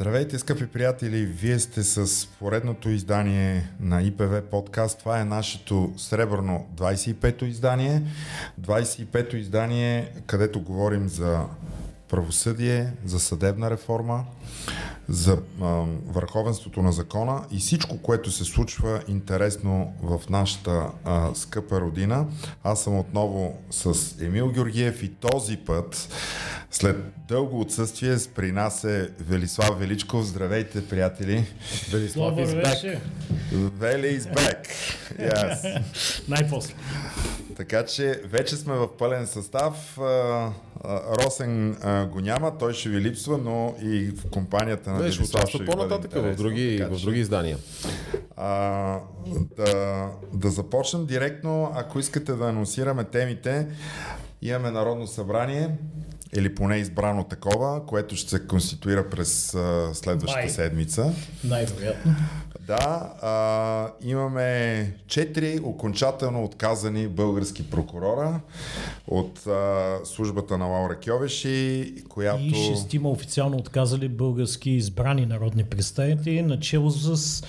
Здравейте, скъпи приятели! Вие сте с поредното издание на ИПВ подкаст. Това е нашето сребърно 25-то издание. 25-то издание, където говорим за правосъдие, за съдебна реформа, за а, върховенството на закона и всичко, което се случва интересно в нашата а, скъпа родина. Аз съм отново с Емил Георгиев и този път след дълго отсъствие при нас е Велислав Величков. Здравейте, приятели! Велислав is back. Вели is back. Yes. Най-после. Така че вече сме в пълен състав. Росен го няма, той ще ви липсва, но и в компанията на Велислав ще участва по-нататък в други, в други издания. А, да, да започнем директно, ако искате да анонсираме темите. Имаме Народно събрание, или поне избрано такова, което ще се конституира през а, следващата Май. седмица. Най-вероятно. Да, а, имаме четири окончателно отказани български прокурора от а, службата на Лаура Кьовеши, която... И шестима официално отказали български избрани народни представители, начало с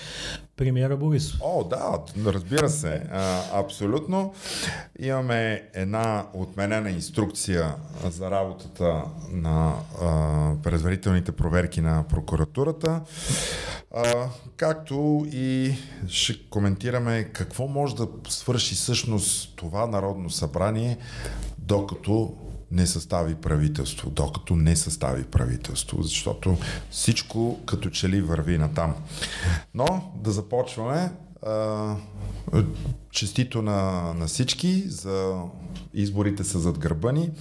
премиера Борисов. О, да, разбира се. А, абсолютно. Имаме една отменена инструкция за работата на а, предварителните проверки на прокуратурата, а, както и ще коментираме какво може да свърши всъщност това Народно събрание, докато не състави правителство, докато не състави правителство, защото всичко като че ли върви на там. Но да започваме. Честито на, на всички за изборите са зад гърба ни.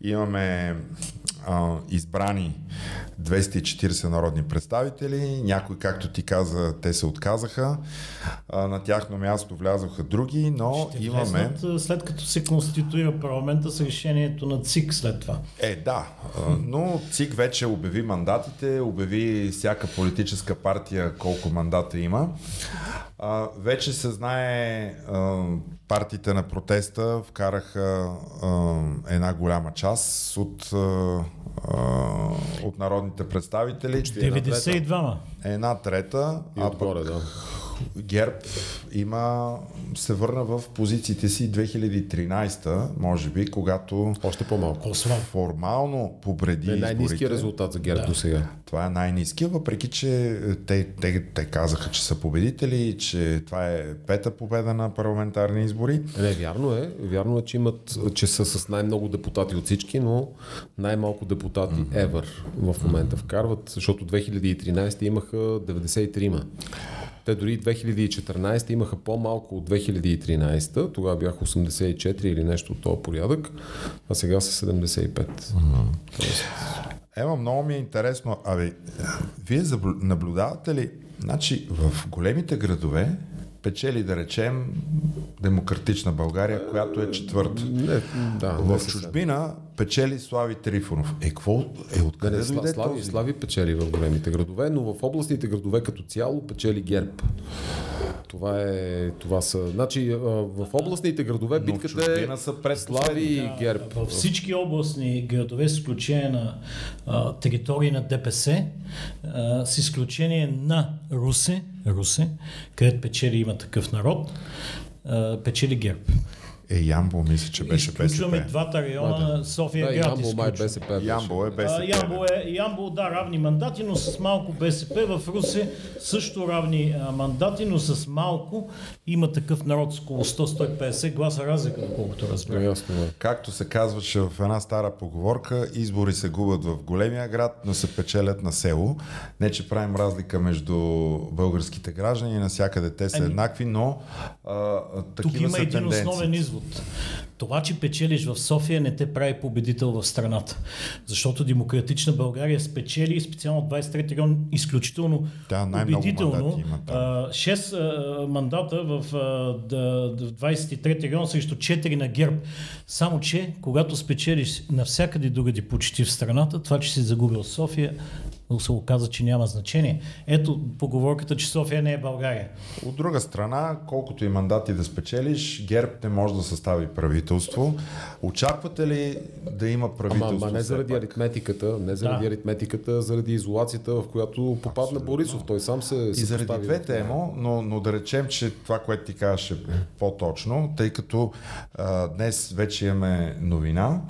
Имаме а, избрани 240 народни представители. Някои, както ти каза, те се отказаха. А, на тяхно място влязоха други, но Ще имаме... Влезнат, след като се конституира парламента с решението на ЦИК след това. Е, да. Но ЦИК вече обяви мандатите, обяви всяка политическа партия колко мандата има. А, вече се знае а, партиите на протеста вкараха а, една голяма част от, а, от народните представители. 92-ма. Една трета. И а пък, да. ГЕРБ има, се върна в позициите си 2013, може би, когато още по-малко. Формално побреди е най-низкият резултат за ГЕРБ да. до сега. Това е най-низкия, въпреки че те, те, те казаха, че са победители, че това е пета победа на парламентарни избори. Не, вярно е. Вярно е, че, имат, че са с най-много депутати от всички, но най-малко депутати mm-hmm. ever в момента вкарват, защото 2013 имаха 93-ма. Те дори 2014 имаха по-малко от 2013, тогава бяха 84 или нещо от този порядък, а сега са 75. Mm-hmm. Тоест... Ема, много ми е интересно. Абе, вие наблюдавате ли, значи в големите градове печели, да речем, демократична България, която е четвърта. Не, да, в не чужбина печели Слави Трифонов. Е, какво е откъде не, Слави, Слави, Слави печели в големите градове, но в областните градове като цяло печели ГЕРБ. Това е, това са, значи в областните градове битката е са пред Слави и да, ГЕРБ. Във всички областни градове, с изключение на а, територии на ДПС, а, с изключение на Русе, Русе, където печели има такъв народ, печели ГЕРБ. Е, Ямбо, мисля, че беше БСП. Изключваме двата района, да, София да, град. Ямбо май БСП. Ямбо е БСП. А, Ямбо, е, Ямбо, да, равни мандати, но с малко БСП. В Русе също равни а, мандати, но с малко. Има такъв народ с около 100-150 гласа разлика, доколкото разбирам. Ясно, да. Както се казваше в една стара поговорка, избори се губят в големия град, но се печелят на село. Не, че правим разлика между българските граждани, насякъде те са ами, еднакви, но а, такива Тук има са един тенденции. основен извод. Това, че печелиш в София, не те прави победител в страната. Защото Демократична България спечели специално 23 район изключително да, убедително. Има, да. 6 мандата в 23 район срещу 4 на ГЕРБ. Само, че когато спечелиш навсякъде другади почти в страната, това, че си загубил София, но се оказа, че няма значение. Ето поговорката, че София не е България. От друга страна, колкото и мандати да спечелиш, ГЕРБ не може да състави правителство. Очаквате ли да има правителство? Ама, ама не заради пак? аритметиката, не заради Да. аритметиката, заради изолацията, в която попадна Абсолютно. Борисов. Той сам се, И заради двете емо, но, но да речем, че това, което ти казваш е по-точно, тъй като а, днес вече имаме новина,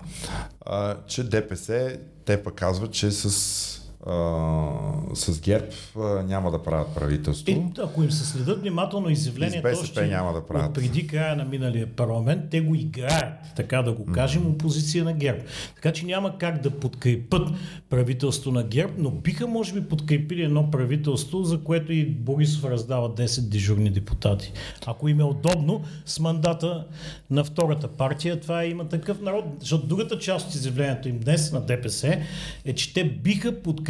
а, че ДПС, те пък казват, че с, а, с ГЕРБ а, няма да правят правителство. И, ако им се следят внимателно изявлението, БСП няма да правят. преди края на миналия парламент, те го играят, така да го кажем, опозиция на ГЕРБ. Така че няма как да подкрепят правителство на ГЕРБ, но биха може би подкрепили едно правителство, за което и Борисов раздава 10 дежурни депутати. Ако им е удобно, с мандата на втората партия, това има такъв народ. Защото другата част от изявлението им днес на ДПС е, че те биха подкрепили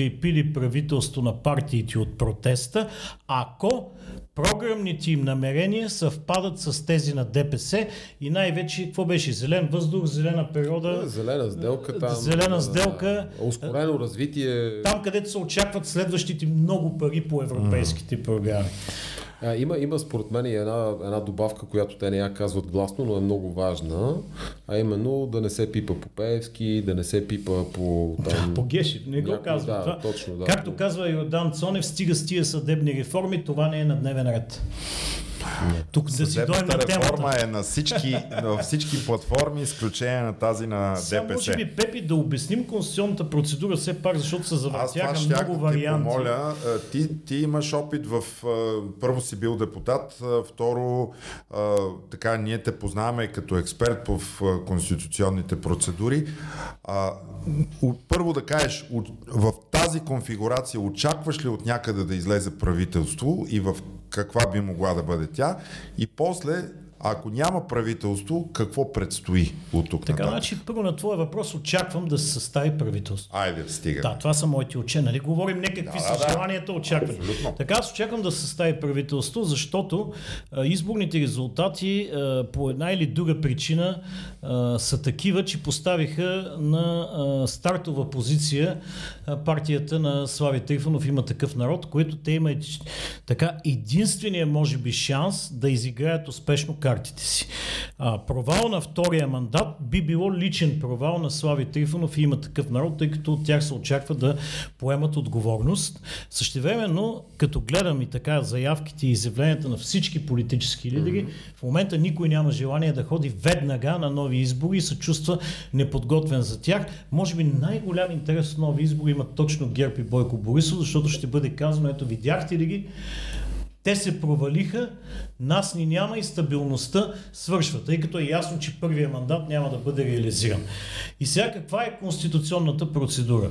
правителство на партиите от протеста, ако програмните им намерения съвпадат с тези на ДПС и най-вече, какво беше? Зелен въздух, зелена природа, Зелена сделка там. Зелена сделка. Ускорено развитие. там където се очакват следващите много пари по европейските програми. А, има, има според мен и една, една добавка, която те не я казват гласно, но е много важна, а именно да не се пипа по Пеевски, да не се пипа по там... По Гешев, не го някой- казва да, това. точно, да. Както казва Йордан Цонев, стига с тия съдебни реформи, това не е на дневен ред. Тук да си дойдем на реформа е на всички, на всички платформи, изключение на тази на ДПС. може би, Пепи, да обясним конституционната процедура все пак, защото се завъртяха много да ти варианти. помоля. Ти, ти имаш опит в... Първо си бил депутат, второ така ние те познаваме като експерт в конституционните процедури. Първо да кажеш, в тази конфигурация очакваш ли от някъде да излезе правителство и в каква би могла да бъде тя? И после, ако няма правителство, какво предстои от тук Така, нататък? значи, първо на твоя въпрос очаквам да се състави правителство. Айде, стига. Да, това са моите очи. Нали? Говорим не какви Да, са да, да. желанията. Абсолютно. Така аз очаквам да се състави правителство, защото а, изборните резултати а, по една или друга причина а, са такива, че поставиха на а, стартова позиция а, партията на Слави Трифонов има такъв народ, което те имат така единствения, може би, шанс да изиграят успешно картите си. А, провал на втория мандат би било личен провал на Слави Трифонов и има такъв народ, тъй като от тях се очаква да поемат отговорност. Същевременно, като гледам и така заявките и изявленията на всички политически лидери, в момента никой няма желание да ходи веднага на нови избори и се чувства неподготвен за тях. Може би най-голям интерес от нови избори имат точно ГЕРБ и Бойко Борисов, защото ще бъде казано, ето видяхте ли ги, те се провалиха, нас ни няма и стабилността свършва, тъй като е ясно, че първия мандат няма да бъде реализиран. И сега каква е конституционната процедура?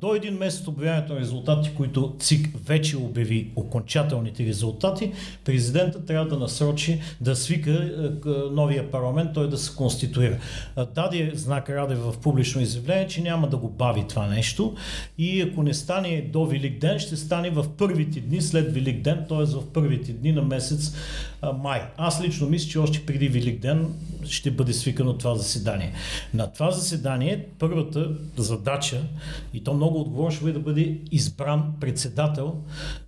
До един месец обявяването на резултати, които ЦИК вече обяви окончателните резултати, президента трябва да насрочи, да свика новия парламент, той да се конституира. Даде знак Радев в публично изявление, че няма да го бави това нещо и ако не стане до Велик ден, ще стане в първите дни след Велик ден, т.е. в първите дни на месец а, май. Аз лично мисля, че още преди Велик ден ще бъде свикано това заседание. На това заседание първата задача, и то много отговорно, ще бъде да бъде избран председател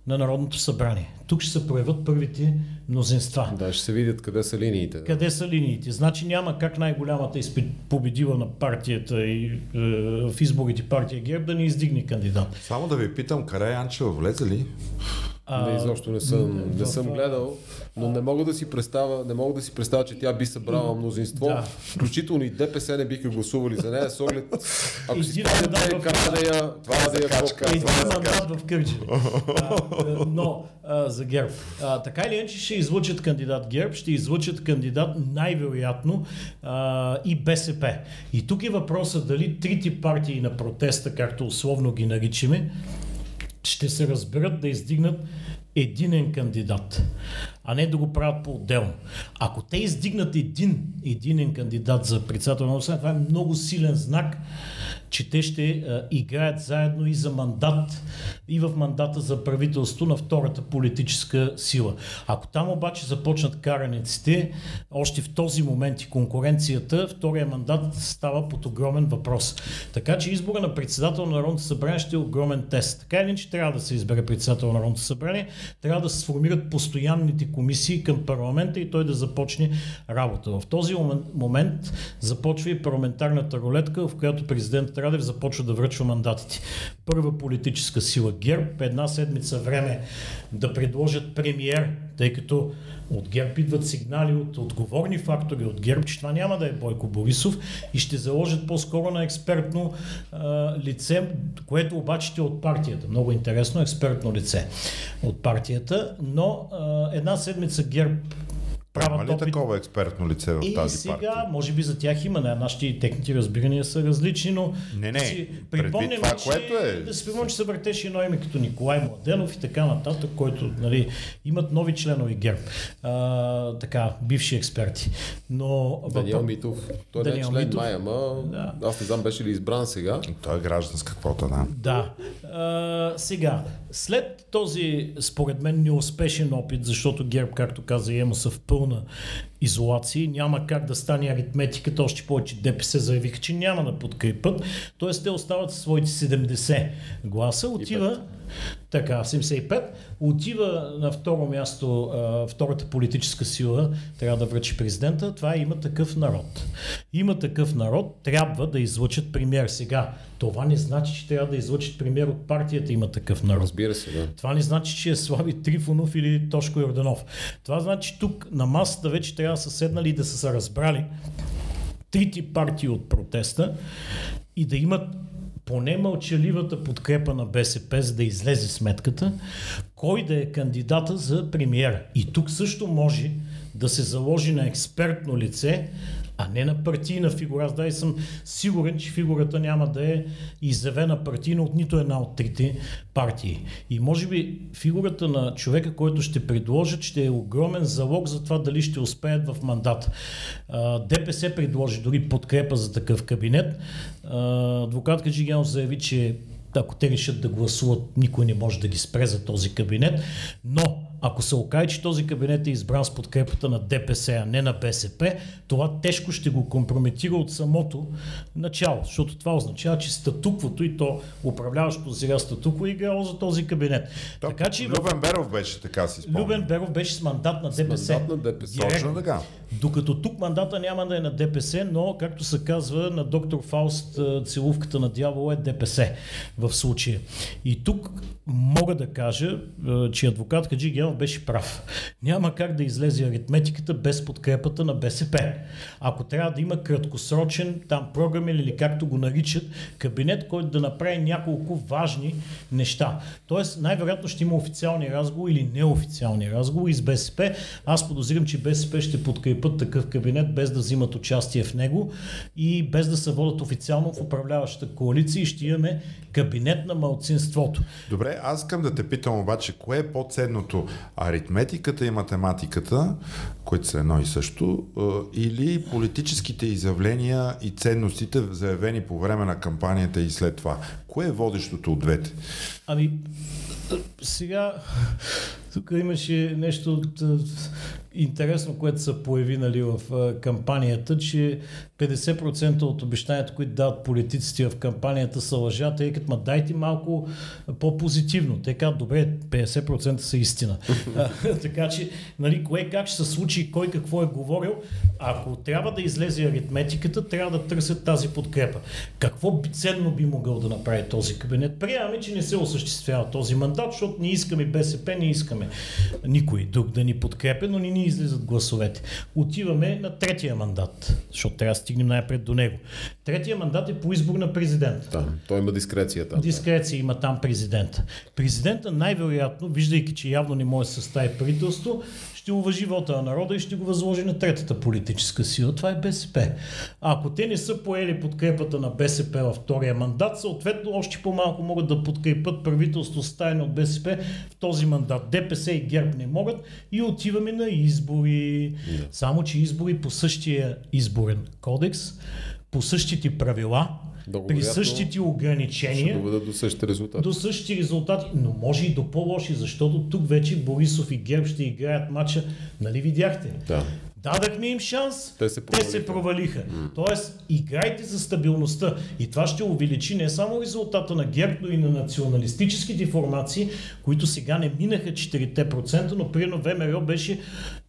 на Народното събрание. Тук ще се проявят първите мнозинства. Да, ще се видят къде са линиите. Къде са линиите? Значи няма как най-голямата победила на партията и е, в изборите партия ГЕРБ да не издигне кандидат. Само да ви питам, Карай Анчева влезе ли? А, Не, изобщо не съм, не в- съм гледал, но не мога да си представя, не мога да си представя, че тя би събрала мнозинство. Да. Включително и ДПС не биха гласували за нея с оглед. Ако си спомняте, Карадея, това да я показ. Един мандат в е, Но а, за ГЕРБ. А, така или иначе ще излучат кандидат ГЕРБ, ще излучат кандидат най-вероятно а, и БСП. И тук е въпросът дали трите партии на протеста, както условно ги наричаме, ще се разберат да издигнат единен кандидат, а не да го правят по-отделно. Ако те издигнат един единен кандидат за председател на това е много силен знак, че те ще а, играят заедно и за мандат, и в мандата за правителство на втората политическа сила. Ако там обаче започнат караниците, още в този момент и конкуренцията, втория мандат става под огромен въпрос. Така че избора на председател на Народното събрание ще е огромен тест. Така или иначе трябва да се избере председател на Народното събрание, трябва да се сформират постоянните комисии към парламента и той да започне работа. В този момент започва и парламентарната рулетка, в която президент Радев започва да връчва мандатите. Първа политическа сила ГЕРБ, една седмица време да предложат премиер, тъй като от ГЕРБ идват сигнали от отговорни фактори от ГЕРБ, че това няма да е Бойко Борисов и ще заложат по-скоро на експертно а, лице, което обаче е от партията. Много интересно, експертно лице от партията, но а, една седмица ГЕРБ правят Има ли опит. такова експертно лице в и тази сега, партия? може би за тях има, не, нашите и техните разбирания са различни, но не, не, си припомням, това, че, което е... да си припомням, че се въртеше едно име като Николай Младенов и така нататък, който нали, имат нови членове ГЕРБ, а, така, бивши експерти. Но, Даниел Митов, той Даниел не е член Митов, май, ама да. аз не знам беше ли избран сега. Той е гражданска квота, да. Да. А, сега, след този, според мен, неуспешен опит, защото ГЕРБ, както каза, има са в пълна изолация, няма как да стане аритметиката, още повече ДПС заявиха, че няма да подкрепят, т.е. те остават със своите 70 гласа, отива така, 75. Отива на второ място а, втората политическа сила, трябва да връчи президента. Това е има такъв народ. Има такъв народ, трябва да излъчат премьер. Сега, това не значи, че трябва да излъчат премьер от партията има такъв народ. Разбира се, да. Това не значи, че е Слави Трифонов или Тошко Йорданов. Това значи, че тук на масата вече трябва да са седнали и да са се разбрали трите партии от протеста и да имат поне мълчаливата подкрепа на БСП, за да излезе сметката, кой да е кандидата за премиер. И тук също може да се заложи на експертно лице, а не на партийна фигура. Аз дай съм сигурен, че фигурата няма да е изявена партийна от нито една от трите партии. И може би фигурата на човека, който ще предложат, ще е огромен залог за това дали ще успеят в мандат. ДПС предложи дори подкрепа за такъв кабинет. Адвокат Каджигянов заяви, че ако те решат да гласуват, никой не може да ги спре за този кабинет. Но ако се окаже, че този кабинет е избран с подкрепата на ДПС, а не на БСП, това тежко ще го компрометира от самото начало, защото това означава, че статуквото и то управляващото сега статукво е играло за този кабинет. То, така, че Любен Беров беше така си спомням. Любен Беров беше с мандат на ДПС. С мандат на ДПС. Точно така. Докато тук мандата няма да е на ДПС, но, както се казва, на доктор Фауст целувката на дявола е ДПС в случая. И тук мога да кажа, че адвокат Хаджи Генов беше прав. Няма как да излезе аритметиката без подкрепата на БСП. Ако трябва да има краткосрочен там програмен или както го наричат кабинет, който да направи няколко важни неща. Тоест най-вероятно ще има официални разговори или неофициални разговори с БСП. Аз подозирам, че БСП ще подкрепят такъв кабинет без да взимат участие в него и без да се водят официално в управляващата коалиция и ще имаме кабинет на малцинството. Добре, аз искам да те питам обаче, кое е по-ценното? Аритметиката и математиката, които са едно и също, или политическите изявления и ценностите, заявени по време на кампанията и след това? Кое е водещото от двете? Ами, сега тук имаше нещо от, интересно, което се появи нали, в кампанията, че 50% от обещанията, които дават политиците в кампанията са лъжа, тъй като ма дайте малко по-позитивно. Те казват, добре, 50% са истина. така че, нали, кое как ще се случи, кой какво е говорил, ако трябва да излезе аритметиката, трябва да търсят тази подкрепа. Какво ценно би могъл да направи този кабинет? Приемаме, че не се осъществява този мандат, защото не искаме БСП, не искаме никой друг да ни подкрепя, но ни, ни излизат гласовете. Отиваме на третия мандат, защото трябва да стигнем най-пред до него. Третия мандат е по избор на президент. Да, той има дискреция там. Дискреция има там президента. Президента най-вероятно, виждайки, че явно не може да състави правителство, ще уважи вота на народа и ще го възложи на третата политическа сила. Това е БСП. А ако те не са поели подкрепата на БСП във втория мандат, съответно още по-малко могат да подкрепят правителство стайно от БСП в този мандат. ДПС и ГЕРБ не могат и отиваме на избори. Yeah. Само, че избори по същия изборен кодекс, по същите правила, при същите ограничения. Ще доведат до същите резултати. До същите резултати, но може и до по-лоши, защото тук вече Борисов и Герб ще играят матча, нали видяхте? Да. Дадахме им шанс, те се провалиха. Те се провалиха. Mm. Тоест, играйте за стабилността. И това ще увеличи не само резултата на ГЕРБ, но и на националистическите формации, които сега не минаха 4%, но примерно ВМРО беше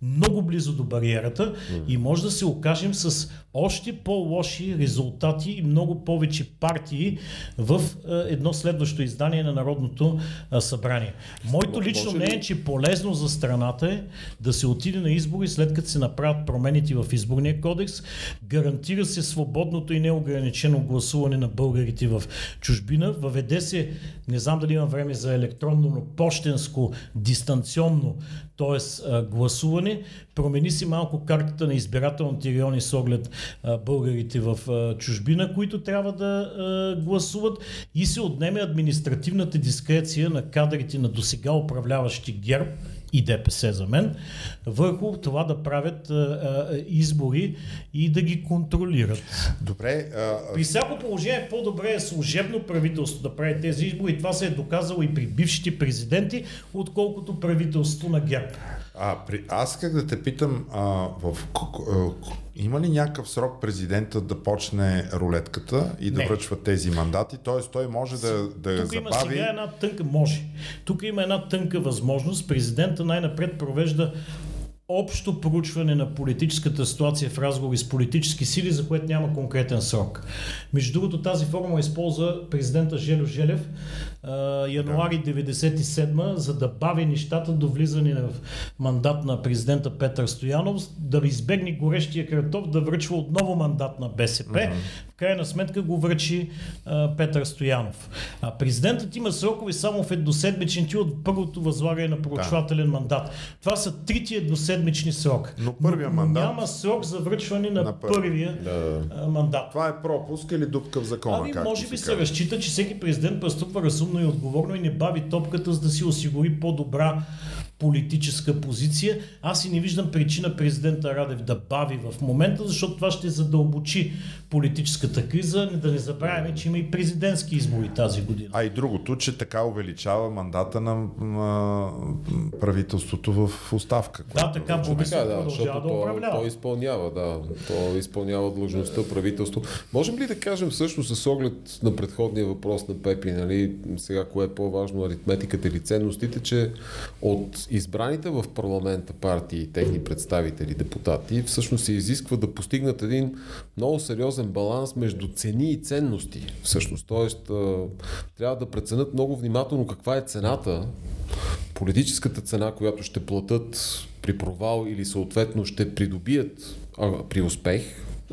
много близо до бариерата mm. и може да се окажем с още по-лоши резултати и много повече партии в едно следващо издание на Народното събрание. Моето лично мнение е, че полезно за страната е да се отиде на избори след като се направи правят промените в изборния кодекс, гарантира се свободното и неограничено гласуване на българите в чужбина, въведе се, не знам дали има време за електронно, но почтенско, дистанционно, т.е. гласуване, промени си малко картата на избирателните райони с оглед българите в чужбина, които трябва да гласуват. И се отнеме административната дискреция на кадрите на досега управляващи ГЕРБ и ДПС за мен, върху това да правят а, а, избори и да ги контролират. Добре. А... При всяко положение по-добре е служебно правителство да прави тези избори. Това се е доказало и при бившите президенти, отколкото правителство на ГЕРБ. А, при, аз как да те питам, а, в, има ли някакъв срок президента да почне рулетката и да Не. връчва тези мандати? Тоест той може да, да Тук забави... има сега една тънка, може. Тук има една тънка възможност. Президента най-напред провежда общо проучване на политическата ситуация в разговори с политически сили, за което няма конкретен срок. Между другото, тази форма използва президента Желю Желев януари 97 за да бави нещата до влизане в мандат на президента Петър Стоянов, да избегне горещия кратов, да връчва отново мандат на БСП. Mm-hmm. В крайна сметка го връчи а, Петър Стоянов. А президентът има срокове само в едноседмичните от първото възлагане на проучвателен да. мандат. Това са трите едноседмични срока. Но първия мандат... Няма срок за връчване на, на пър... първия да. мандат. Това е пропуск или дупка в закона? Ами, може би се, се разчита, че всеки президент постъпва разумно разумно и отговорно и не бави топката, за да си осигури по-добра политическа позиция. Аз и не виждам причина президента Радев да бави в момента, защото това ще задълбочи политическата криза. Да не забравяме, че има и президентски избори тази година. А и другото, че така увеличава мандата на, на правителството в оставка. Да, така Борисов да, продължава да управлява. Той, той изпълнява, да. Той изпълнява длъжността правителство. Можем ли да кажем всъщност с оглед на предходния въпрос на Пепи, нали, сега кое е по-важно, аритметиката или ценностите, че от избраните в парламента партии и техни представители, депутати, всъщност се изисква да постигнат един много сериозен баланс между цени и ценности. Всъщност, т.е. трябва да преценят много внимателно каква е цената, политическата цена, която ще платят при провал или съответно ще придобият а, при успех,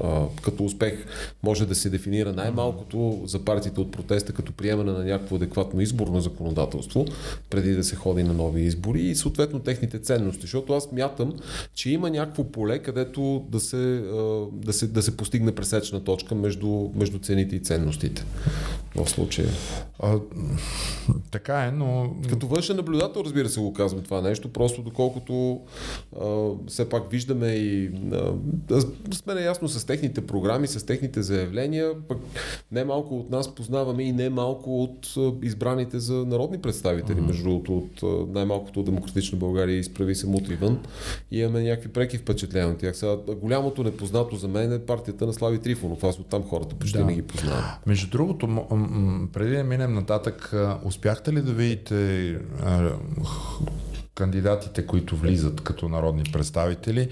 а, като успех може да се дефинира най-малкото за партиите от протеста като приемане на някакво адекватно изборно законодателство, преди да се ходи на нови избори и съответно техните ценности. Защото аз мятам, че има някакво поле, където да се, да се, да се постигне пресечна точка между, между цените и ценностите. В случая. А, така е, но... Като външен наблюдател, разбира се, го казвам това нещо, просто доколкото а, все пак виждаме и а, сме наясно с техните програми, с техните заявления, пък не малко от нас познаваме и не малко от избраните за народни представители, mm-hmm. между другото, от най-малкото от Демократична България изправи се мутри вън и имаме някакви преки впечатления от тях. Сега, голямото непознато за мен е партията на Слави Трифонов. Аз оттам хората почти да. не ги познавам. Между другото, м- м- преди да минем нататък, успяхте ли да видите кандидатите, които влизат като народни представители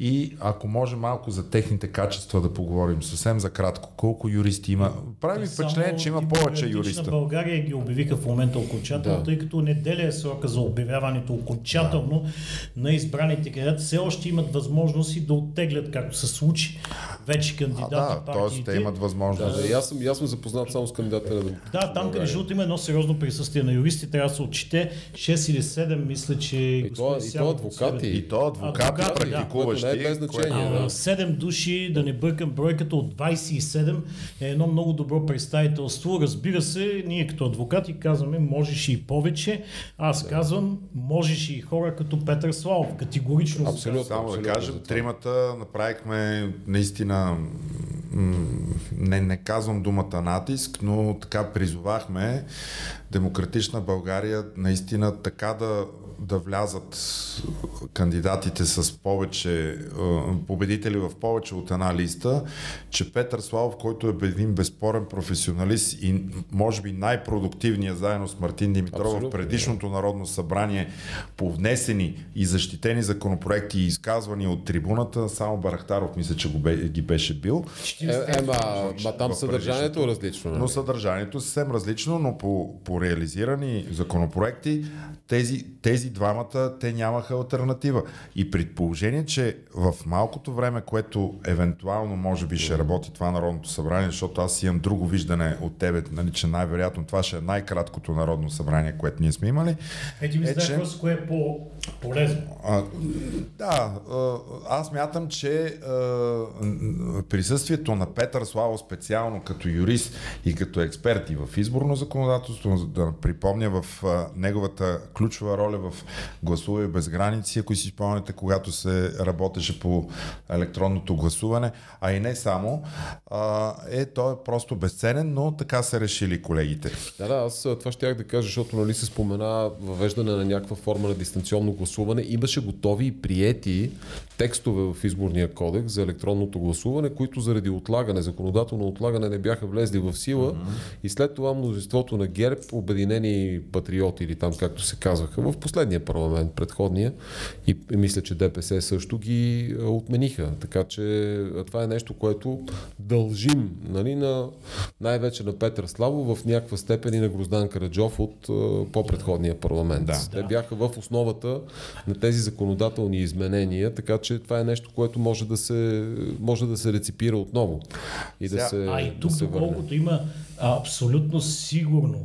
и ако може малко за техните качества да поговорим съвсем за кратко. Колко юристи има? Прави ми впечатление, че има повече юриста. България ги обявиха в момента окончателно, да. тъй като неделя е срока за обявяването окончателно да. на избраните кандидати. Все още имат възможност и да оттеглят, както се случи вече кандидати а, да, т.е. те имат възможност. Да, да, аз, съм, аз съм запознат само с кандидата на Да, там къде има едно сериозно присъствие на юристи, трябва да се отчете 6 или 7, мисля, че и то, и то адвокати. И то адвокати, адвокати практикуващи. Да, не е без значение. Да. 7 души, да не бъркам бройката от 27 е едно много добро представителство. Разбира се, ние като адвокати казваме, можеш и повече. Аз да. казвам, можеш и хора като Петър Славов. Категорично. Абсолютно. Само да кажем, тримата направихме наистина не, не казвам думата натиск, но така призовахме Демократична България наистина така да да влязат кандидатите с повече победители в повече от една листа, че Петър Славов, който е един безспорен професионалист и може би най-продуктивният заедно с Мартин Димитров Абсолютно, в предишното народно събрание по внесени и защитени законопроекти и изказвани от трибуната, само Барахтаров мисля, че го бе, ги беше бил. Е, е, ма, ма там съдържанието е различно. Но нали? съдържанието е съвсем различно, но по, по реализирани законопроекти тези, тези двамата, те нямаха альтернатива. И предположение, че в малкото време, което евентуално може би ще работи това Народното събрание, защото аз имам друго виждане от тебе, нали, че най-вероятно това ще е най-краткото Народно събрание, което ние сме имали. Е, ти ми е, че... кое е по-полезно? А, да, аз мятам, че а, присъствието на Петър Славо специално като юрист и като експерт и в изборно законодателство, да припомня в а, неговата ключова роля в гласувай без граници, ако си спомняте, когато се работеше по електронното гласуване, а и не само, а, е, той е просто безценен, но така са решили колегите. Да, да, аз това ще да кажа, защото нали се спомена въвеждане на някаква форма на дистанционно гласуване. Имаше готови и приети текстове в изборния кодекс за електронното гласуване, които заради отлагане, законодателно отлагане не бяха влезли в сила mm-hmm. и след това мнозинството на ГЕРБ, обединени патриоти или там както се казваха, в последния парламент, предходния и, и мисля, че ДПС също ги отмениха. Така че това е нещо, което дължим нали, на, най-вече на Петър Славов в някаква степен и на Гроздан Караджов от по-предходния парламент. Да. Те бяха в основата на тези законодателни изменения, така че това е нещо, което може да се, може да се реципира отново. И да се, а и тук, да доколкото има абсолютно сигурно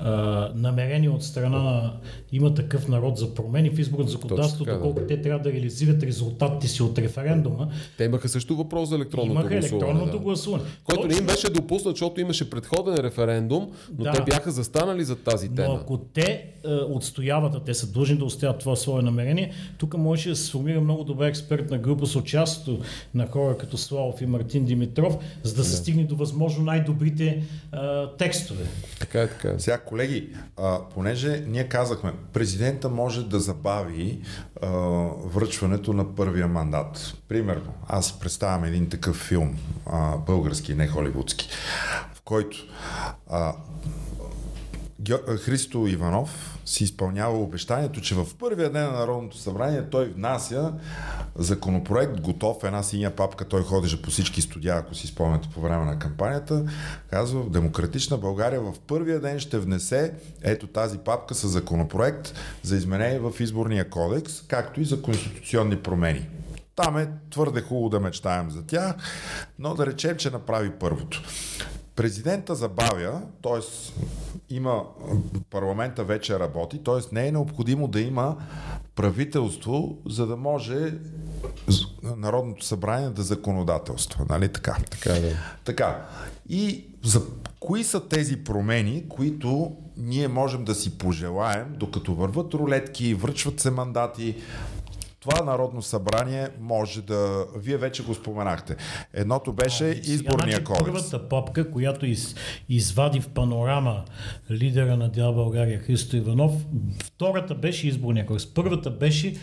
а, намерение от страна на има такъв народ за промени в изборното законодателство, доколко да. те трябва да реализират резултатите си от референдума. Те имаха също въпрос за електронното имаха гласуване. електронното да. гласуване. Който не им беше допуснат, защото имаше предходен референдум, но да. те бяха застанали за тази тема. Но ако те е, отстояват, а те са длъжни да отстояват това свое намерение, тук може да се сформира много добра експертна група с участието на хора като Славов и Мартин Димитров, за да се да. стигне до възможно най-добрите е, текстове. Така е, така е. Колеги, а, понеже ние казахме, президента може да забави а, връчването на първия мандат. Примерно, аз представям един такъв филм, а, български, не холивудски, в който а, Христо Иванов си изпълнява обещанието, че в първия ден на Народното събрание той внася законопроект, готов, една синя папка, той ходеше по всички студия, ако си спомняте по време на кампанията, казва, в Демократична България в първия ден ще внесе ето тази папка с законопроект за изменение в изборния кодекс, както и за конституционни промени. Там е твърде хубаво да мечтаем за тях, но да речем, че направи първото. Президента забавя, т.е. има парламента вече работи, т.е. не е необходимо да има правителство, за да може Народното събрание да законодателства. Нали така? Така, да. така. И за кои са тези промени, които ние можем да си пожелаем, докато върват рулетки, връчват се мандати, това Народно събрание може да... Вие вече го споменахте. Едното беше а, изборния значи, кодекс. Първата папка, която из, извади в панорама лидера на Дял България Христо Иванов, втората беше изборния кодекс. Първата беше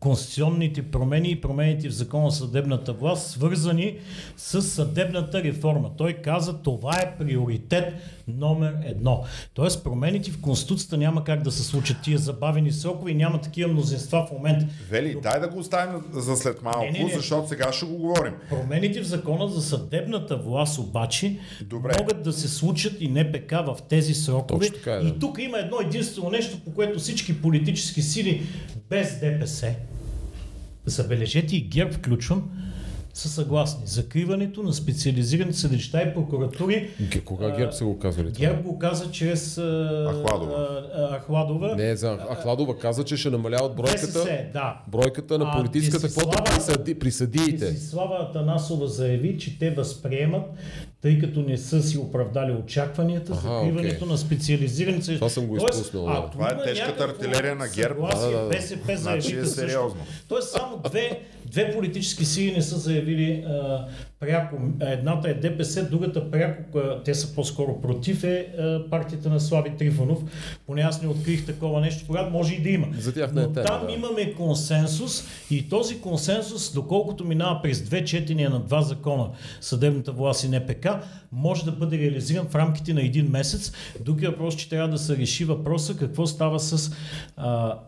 конституционните промени и промените в закона за съдебната власт, свързани с съдебната реформа. Той каза, това е приоритет номер едно. Тоест промените в Конституцията няма как да се случат тия забавени срокове и няма такива мнозинства в момента. Вели, дай да го оставим за след малко, Не, не, не. защото сега ще го говорим. Промените в закона за съдебната власт обаче Добре. могат да се случат и НПК в тези срокове. Точно така е, да. И тук има едно единствено нещо, по което всички политически сили без ДПС, забележете и ГЕРБ включвам, са съгласни. Закриването на специализирани съдилища и прокуратури. Кога ГЕРБ са го казвали това? ГЕРБ го каза чрез а, Ахладова. а, Ахладова. Не, за Ахладова каза, че ще намаляват бройката, ДСС, да. бройката на политическата квота при, съди, при съдиите. Слава Атанасова заяви, че те възприемат, тъй като не са си оправдали очакванията, Аха, закриването окей. на специализирани съд- Това съм го Тоест, изпуснал, да. ако Това е тежката артилерия на ГЕРБ. Съгласие, Да, да, да. БСП Значи заявиха е също. сериозно. Тоест само две, две политически сили не са заявили а, пряко. Едната е ДПС, другата пряко, те са по-скоро против, е партията на Слави Трифонов. Поне аз не открих такова нещо, когато може и да има. За тях не е Но тема, там да. имаме консенсус и този консенсус, доколкото минава през две четения на два закона, съдебната власт и НПК, може да бъде реализиран в рамките на един месец. Друг е въпрос, че трябва да се реши въпроса какво става с а,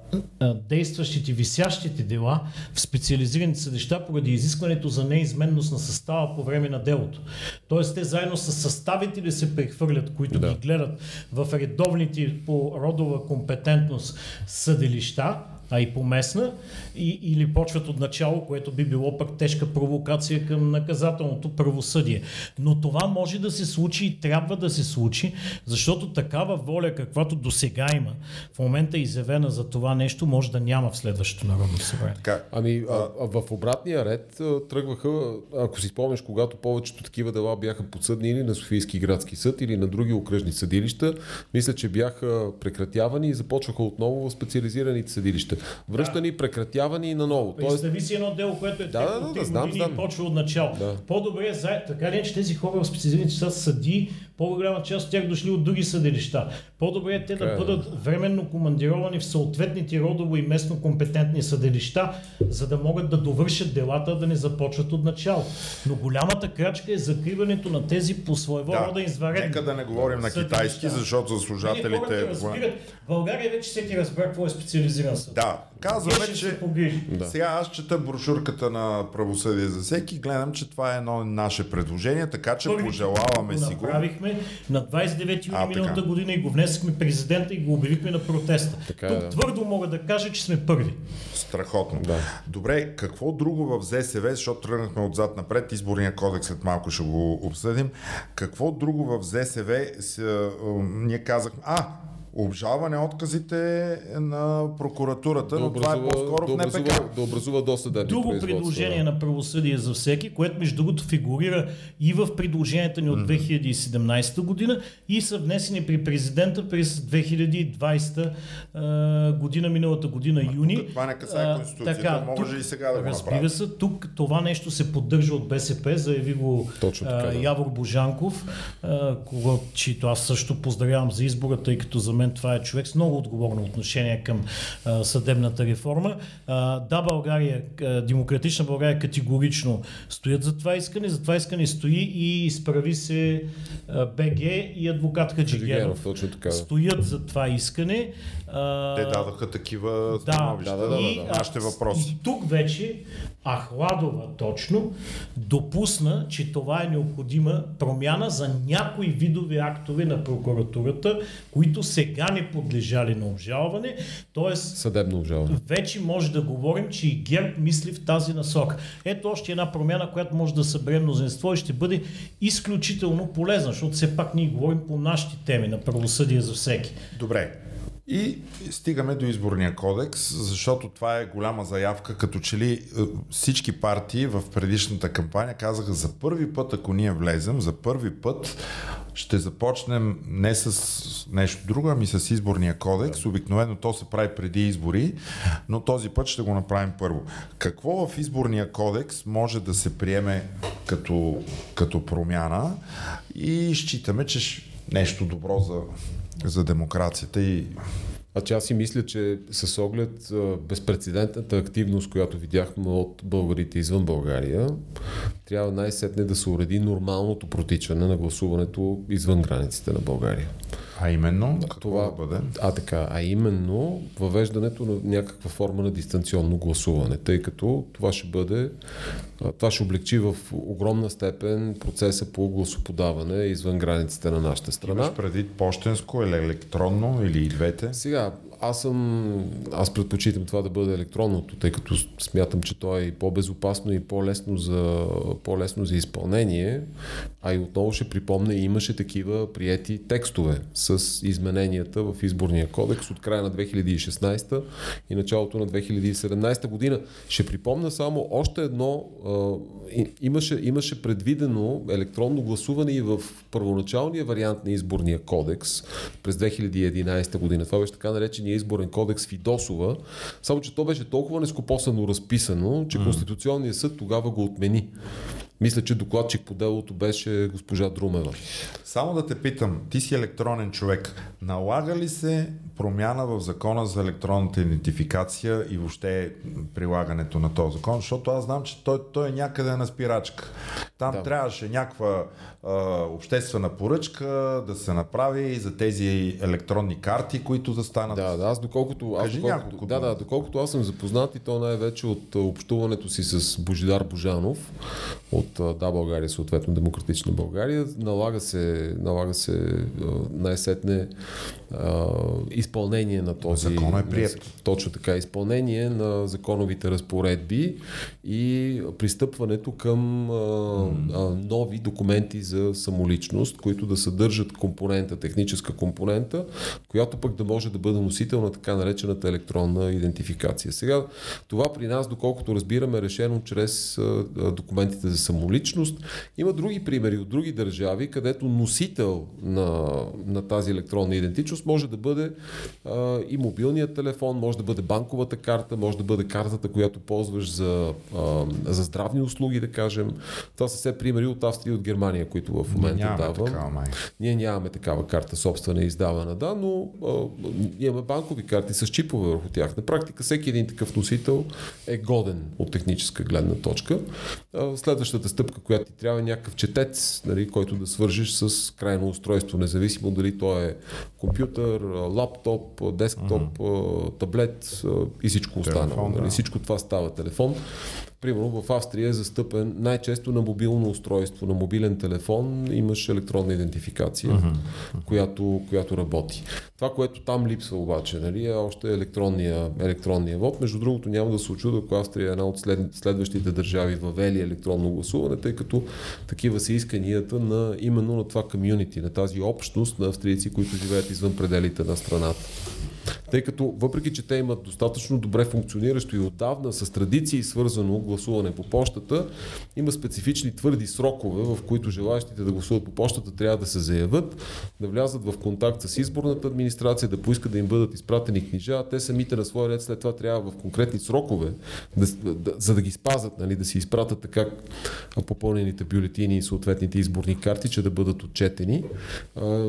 а, действащите, висящите дела в специализираните съдища поради изискването за неизменност на състава по време на делото. Тоест те заедно с съставители се прехвърлят, които Да. ги гледат в редовните по родова компетентност съдилища, а и по местна, и, или почват от начало, което би било пък тежка провокация към наказателното правосъдие. Но това може да се случи и трябва да се случи, защото такава воля, каквато до сега има, в момента е изявена за това нещо, може да няма в следващото Народно събрание. Ами а, а в обратния ред тръгваха, ако си спомняш, когато повечето такива дела бяха подсъдни или на Софийски градски съд, или на други окръжни съдилища, мисля, че бяха прекратявани и започваха отново в специализираните съдилища. Връщани, прекратявани и наново. Представи си едно дело, което е Да, да, да, три знам, знам. и почва от начало. Да. По-добре е, за... така ли е, че тези хора в специализираните са съди, по-голяма част от тях дошли от други съдилища. По-добре е те да е. бъдат временно командировани в съответните родово и местно компетентни съдилища, за да могат да довършат делата, да не започват от начало. Но голямата крачка е закриването на тези по своего рода изваредни. нека да не говорим на съдилища. китайски, защото за Не, служателите... хората разбират. България вече всеки разбра какво е специализиран съд. Да, казваме, че... се. Да. Сега аз чета брошурката на правосъдие за всеки, гледам, че това е едно наше предложение, така че Първи пожелаваме си го. направихме на 29 юни миналата година и го внесахме президента и го обявихме на протеста. Така е, Тук да. твърдо мога да кажа, че сме първи. Страхотно. Да. Добре, какво друго в ЗСВ, защото тръгнахме отзад напред, изборния кодекс след малко ще го обсъдим. Какво друго в ЗСВ с, а, ние казахме? А, обжалване отказите на прокуратурата, но това е по-скоро да в НПК. образува, да образува досъдебни Друго предложение да. на правосъдие за всеки, което между другото фигурира и в предложенията ни от 2017 година и са внесени при президента през 2020 а, година, миналата година, юни. това не касае Конституцията, може и сега да го Разбира направи. се, тук това нещо се поддържа от БСП, заяви го Точно така, а, да. Явор Божанков, а, кого, чието аз също поздравявам за избора, тъй като за мен това е човек с много отговорно отношение към а, съдебната реформа. А, да, България, а, демократична България категорично стоят за това искане. За това искане стои и изправи се а, БГ и адвокат Хаджигенов. Хаджигенов, точно така. Стоят за това искане. А, Те дадаха такива да, становища да, да, да, и, да. а, нашите въпроси. И тук вече Ахладова точно допусна, че това е необходима промяна за някои видове актове на прокуратурата, които сега не подлежали на обжалване. Тоест, Съдебно обжалване. вече може да говорим, че и ГЕРБ мисли в тази насока. Ето още една промяна, която може да събере мнозинство и ще бъде изключително полезна, защото все пак ние говорим по нашите теми на правосъдие за всеки. Добре. И стигаме до изборния кодекс, защото това е голяма заявка, като че ли е, всички партии в предишната кампания казаха за първи път, ако ние влезем, за първи път ще започнем не с нещо друго, ами с изборния кодекс. Обикновено то се прави преди избори, но този път ще го направим първо. Какво в изборния кодекс може да се приеме като, като промяна и считаме, че нещо добро за, за демокрацията и че аз си мисля, че с оглед безпредседентната активност, която видяхме от българите извън България, трябва най-сетне да се уреди нормалното протичане на гласуването извън границите на България. А именно, какво това, да бъде? А така, а именно въвеждането на някаква форма на дистанционно гласуване, тъй като това ще бъде, това ще облегчи в огромна степен процеса по гласоподаване извън границите на нашата страна. Имаш предвид почтенско или електронно или и двете? Сега, аз съм, аз предпочитам това да бъде електронното, тъй като смятам, че то е и по-безопасно и по-лесно за, по-лесно за изпълнение. А и отново ще припомня, имаше такива приети текстове с измененията в изборния кодекс от края на 2016 и началото на 2017 година. Ще припомня само още едно. Имаше, имаше предвидено електронно гласуване и в първоначалния вариант на изборния кодекс през 2011 година. Това беше така наречения изборен кодекс Фидосова, само че то беше толкова нескопосано разписано, че Конституционният съд тогава го отмени. Мисля, че докладчик по делото беше госпожа Друмева. Само да те питам, ти си електронен човек. Налага ли се промяна в закона за електронната идентификация и въобще прилагането на този закон? Защото аз знам, че той, той е някъде на спирачка. Там да. трябваше някаква а, обществена поръчка да се направи за тези електронни карти, които да станат. Да, да, аз доколкото, аз доколкото, да, да, доколкото аз съм запознат и то най-вече от общуването си с Божидар Божанов от Да България, съответно Демократична България, налага се, налага се най-сетне изпълнение на този... Закон е прият. Точно така, изпълнение на законовите разпоредби и пристъпването към а, а, нови документи за самоличност, които да съдържат компонента, техническа компонента, която пък да може да бъде носител на така наречената електронна идентификация. Сега това при нас, доколкото разбираме, е решено чрез а, документите за самоличност. Има други примери от други държави, където носител на, на тази електронна идентичност може да бъде а, и мобилният телефон, може да бъде банковата карта, може да бъде картата, която ползваш за, а, за здравни услуги, да кажем. Това са все примери от Австрия и от Германия, които в момента давам. Такава, Ние нямаме такава карта собствена издавана, да, но а, имаме банкови карти с чипове върху тях. На практика всеки един такъв носител е годен от техническа гледна точка. А, следващата стъпка, която ти трябва е някакъв четец, нали, който да свържиш с крайно устройство, независимо дали то е компютър, лаптоп, десктоп, mm-hmm. таблет и всичко останало. Телефон, нали? да. Всичко това става телефон. Примерно в Австрия е застъпен най-често на мобилно устройство, на мобилен телефон имаш електронна идентификация, uh-huh. която, която работи. Това, което там липсва обаче, нали, е още електронния, електронния вод. Между другото няма да се очуда, ако Австрия е една от след, следващите държави въвели електронно гласуване, тъй като такива са исканията на именно на това комюнити, на тази общност на австрийци, които живеят извън пределите на страната. Тъй като въпреки, че те имат достатъчно добре функциониращо и отдавна с традиции свързано гласуване по почтата, има специфични твърди срокове, в които желаящите да гласуват по почтата трябва да се заявят, да влязат в контакт с изборната администрация, да поискат да им бъдат изпратени книжа, а те самите на своя ред след това трябва в конкретни срокове, да, да, за да ги спазат, нали, да си изпратят така попълнените бюлетини и съответните изборни карти, че да бъдат отчетени.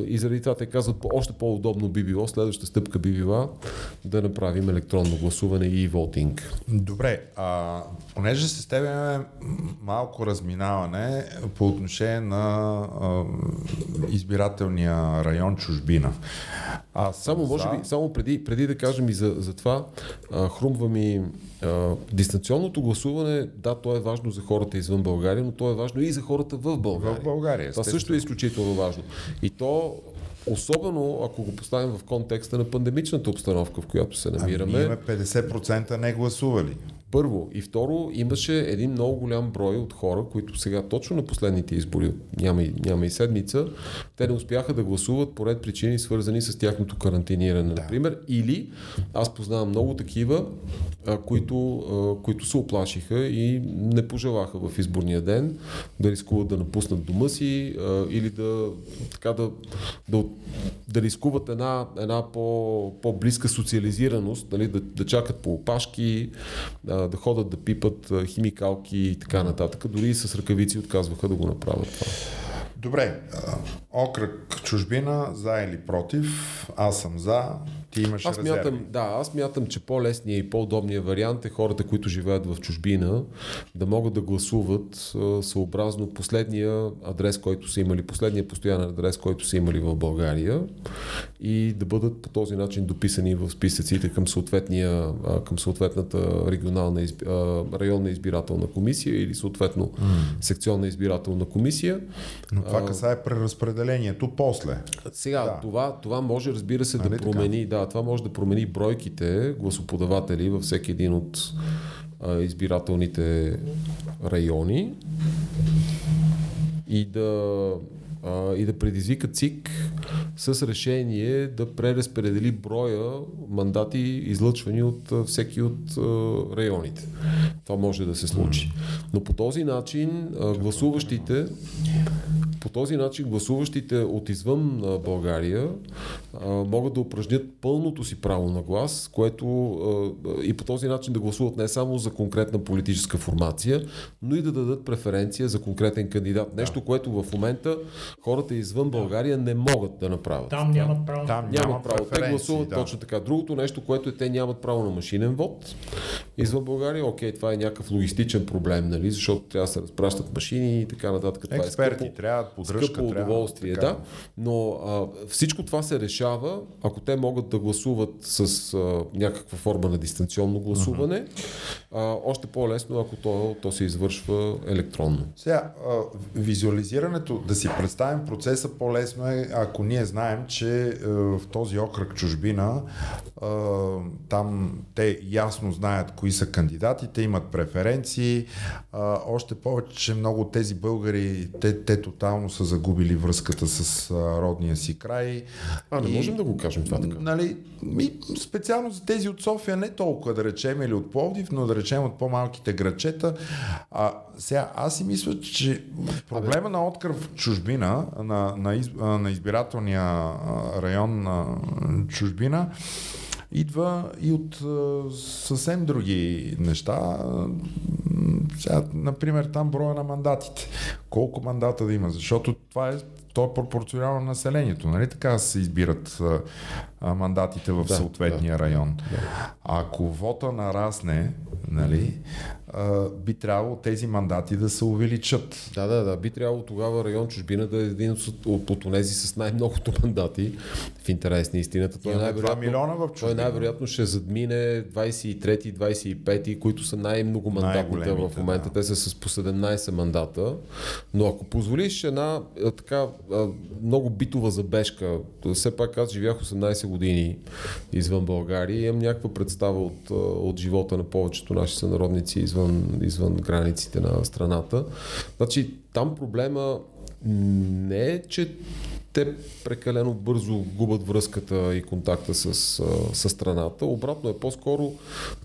И заради това те казват, още по-удобно би било, следващата стъпка би била да направим електронно гласуване и волтинг. Добре, а, понеже с теб имаме малко разминаване по отношение на а, избирателния район чужбина. А само, може би, само преди, преди да кажем и за, за това, а, хрумва ми а, дистанционното гласуване, да, то е важно за хората извън България, но то е важно и за хората в България. В България. Това също е изключително важно. И то Особено ако го поставим в контекста на пандемичната обстановка, в която се намираме. Ами, имаме 50% не гласували. Първо. И второ, имаше един много голям брой от хора, които сега точно на последните избори, няма и, няма и седмица, те не успяха да гласуват по ред причини, свързани с тяхното карантиниране, да. например. Или аз познавам много такива, а, които, а, които се оплашиха и не пожелаха в изборния ден да рискуват да напуснат дома си а, или да, така да, да, да рискуват една, една по, по-близка социализираност, нали, да, да чакат по опашки, а, да ходят да пипат химикалки и така нататък. Дори и с ръкавици отказваха да го направят това. Добре, окръг чужбина, за или против, аз съм за, ти имаш аз резерви. мятам, да, аз мятам, че по-лесният и по-удобният вариант е хората, които живеят в чужбина, да могат да гласуват съобразно последния адрес, който са имали, последния постоянен адрес, който са имали в България и да бъдат по този начин дописани в списъците към, към съответната регионална районна избирателна комисия или съответно mm. секционна избирателна комисия. Но това касае преразпределението после. Сега, да. това, това може, разбира се, а, да нали промени, да, това може да промени бройките гласоподаватели във всеки един от а, избирателните райони и да а, и да предизвика ЦИК с решение да преразпредели броя мандати, излъчвани от всеки от районите. Това може да се случи. Но по този начин гласуващите по този начин гласуващите от извън България а, могат да упражнят пълното си право на глас, което а, и по този начин да гласуват не само за конкретна политическа формация, но и да дадат преференция за конкретен кандидат. Нещо, което в момента хората извън България не могат да направят. Там нямат право. Там нямат няма право. Те гласуват да. точно така. Другото нещо, което е, те нямат право на машинен вод извън България. Окей, това е някакъв логистичен проблем, нали? защото трябва да се разпращат машини и така нататък. Това Експерти е скъпо, трябва, поддръжка скъпо удоволствие, трябва, да. Но а, всичко това се решава, ако те могат да гласуват с а, някаква форма на дистанционно гласуване. Uh-huh. А, още по-лесно, ако то, то се извършва електронно. Сега, а, визуализирането, да си представим процеса по-лесно е, ако ние знаем, че а, в този окръг чужбина а, там те ясно знаят кои са кандидатите, имат преференции. А, още повече, че много от тези българи, те, те тотално са загубили връзката с а, родния си край. А, не и, можем да го кажем това така. Нали, ми, специално за тези от София, не толкова да речем или от Пловдив, но да речем от по-малките грачета. А, сега, аз си мисля, че проблема на откръв в чужбина, на, на, из, на избирателния район на чужбина, идва и от съвсем други неща. Сега, например, там броя на мандатите. Колко мандата да има, защото това е то е пропорционално на населението, нали? Така се избират а, мандатите в да, съответния да, район. Да. Ако вота нарасне, нали, би трябвало тези мандати да се увеличат. Да, да, да. Би трябвало тогава район чужбина да е един от, от, онези с най-многото мандати в интерес на истината. Той, най-вероятно, милиона в той най-вероятно ще задмине 23-ти, 25-ти, които са най-многомандатните в момента. Да. Те са с по 17 мандата. Но ако позволиш една така много битова забежка, все пак аз живях 18 години извън България и имам някаква представа от, от живота на повечето наши сънародници извън, извън границите на страната. Значи там проблема не е, че те прекалено бързо губят връзката и контакта с, с страната. Обратно е по-скоро,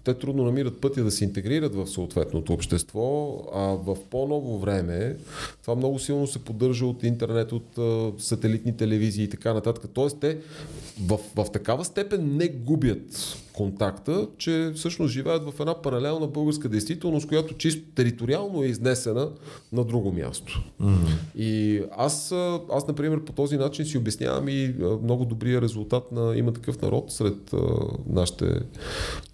те трудно намират пътя да се интегрират в съответното общество, а в по-ново време това много силно се поддържа от интернет, от сателитни телевизии и така нататък. Тоест те в, в такава степен не губят контакта, че всъщност живеят в една паралелна българска действителност, която чисто териториално е изнесена на друго място. Mm-hmm. И аз, аз, например, по този начин си обяснявам и много добрия резултат на има такъв народ сред а, нашите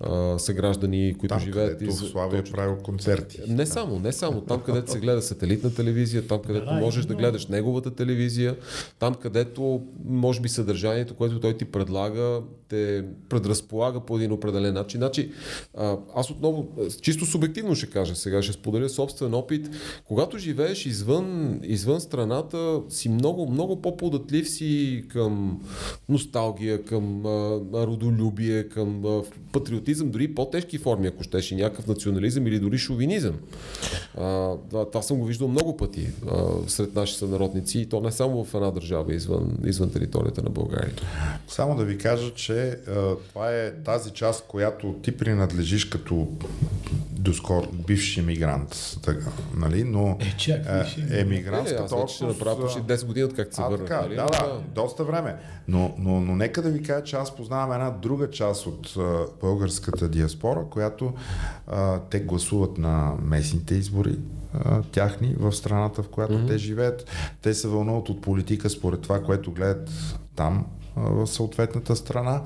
а, съграждани, които там, живеят. Там, където Славия е правил концерти. Не само, не само. Там, където се гледа сателитна телевизия, там, където да, можеш да гледаш неговата телевизия, там, където може би съдържанието, което той ти предлага, те предразполага по един определен начин. Значи, аз отново, чисто субективно ще кажа сега, ще споделя собствен опит. Когато живееш извън, извън страната, си много, много по-податлив си към носталгия, към а, родолюбие, към а, патриотизъм, дори по-тежки форми, ако щеш и някакъв национализъм или дори шовинизъм. А, това съм го виждал много пъти а, сред наши сънародници и то не само в една държава извън, извън територията на България. Само да ви кажа, че а, това е тази част, която ти принадлежиш като доскоро бивш емигрант, така, нали, но Е, чакай, е, ще- емигрантската Е, вече ще направя почти 10 години, откакто се а, върнах. така, нали? да, да, доста време. Но, но, но нека да ви кажа, че аз познавам една друга част от а, българската диаспора, която а, те гласуват на местните избори тяхни в страната, в която mm-hmm. те живеят. Те се вълнуват от политика според това, което гледат там в съответната страна.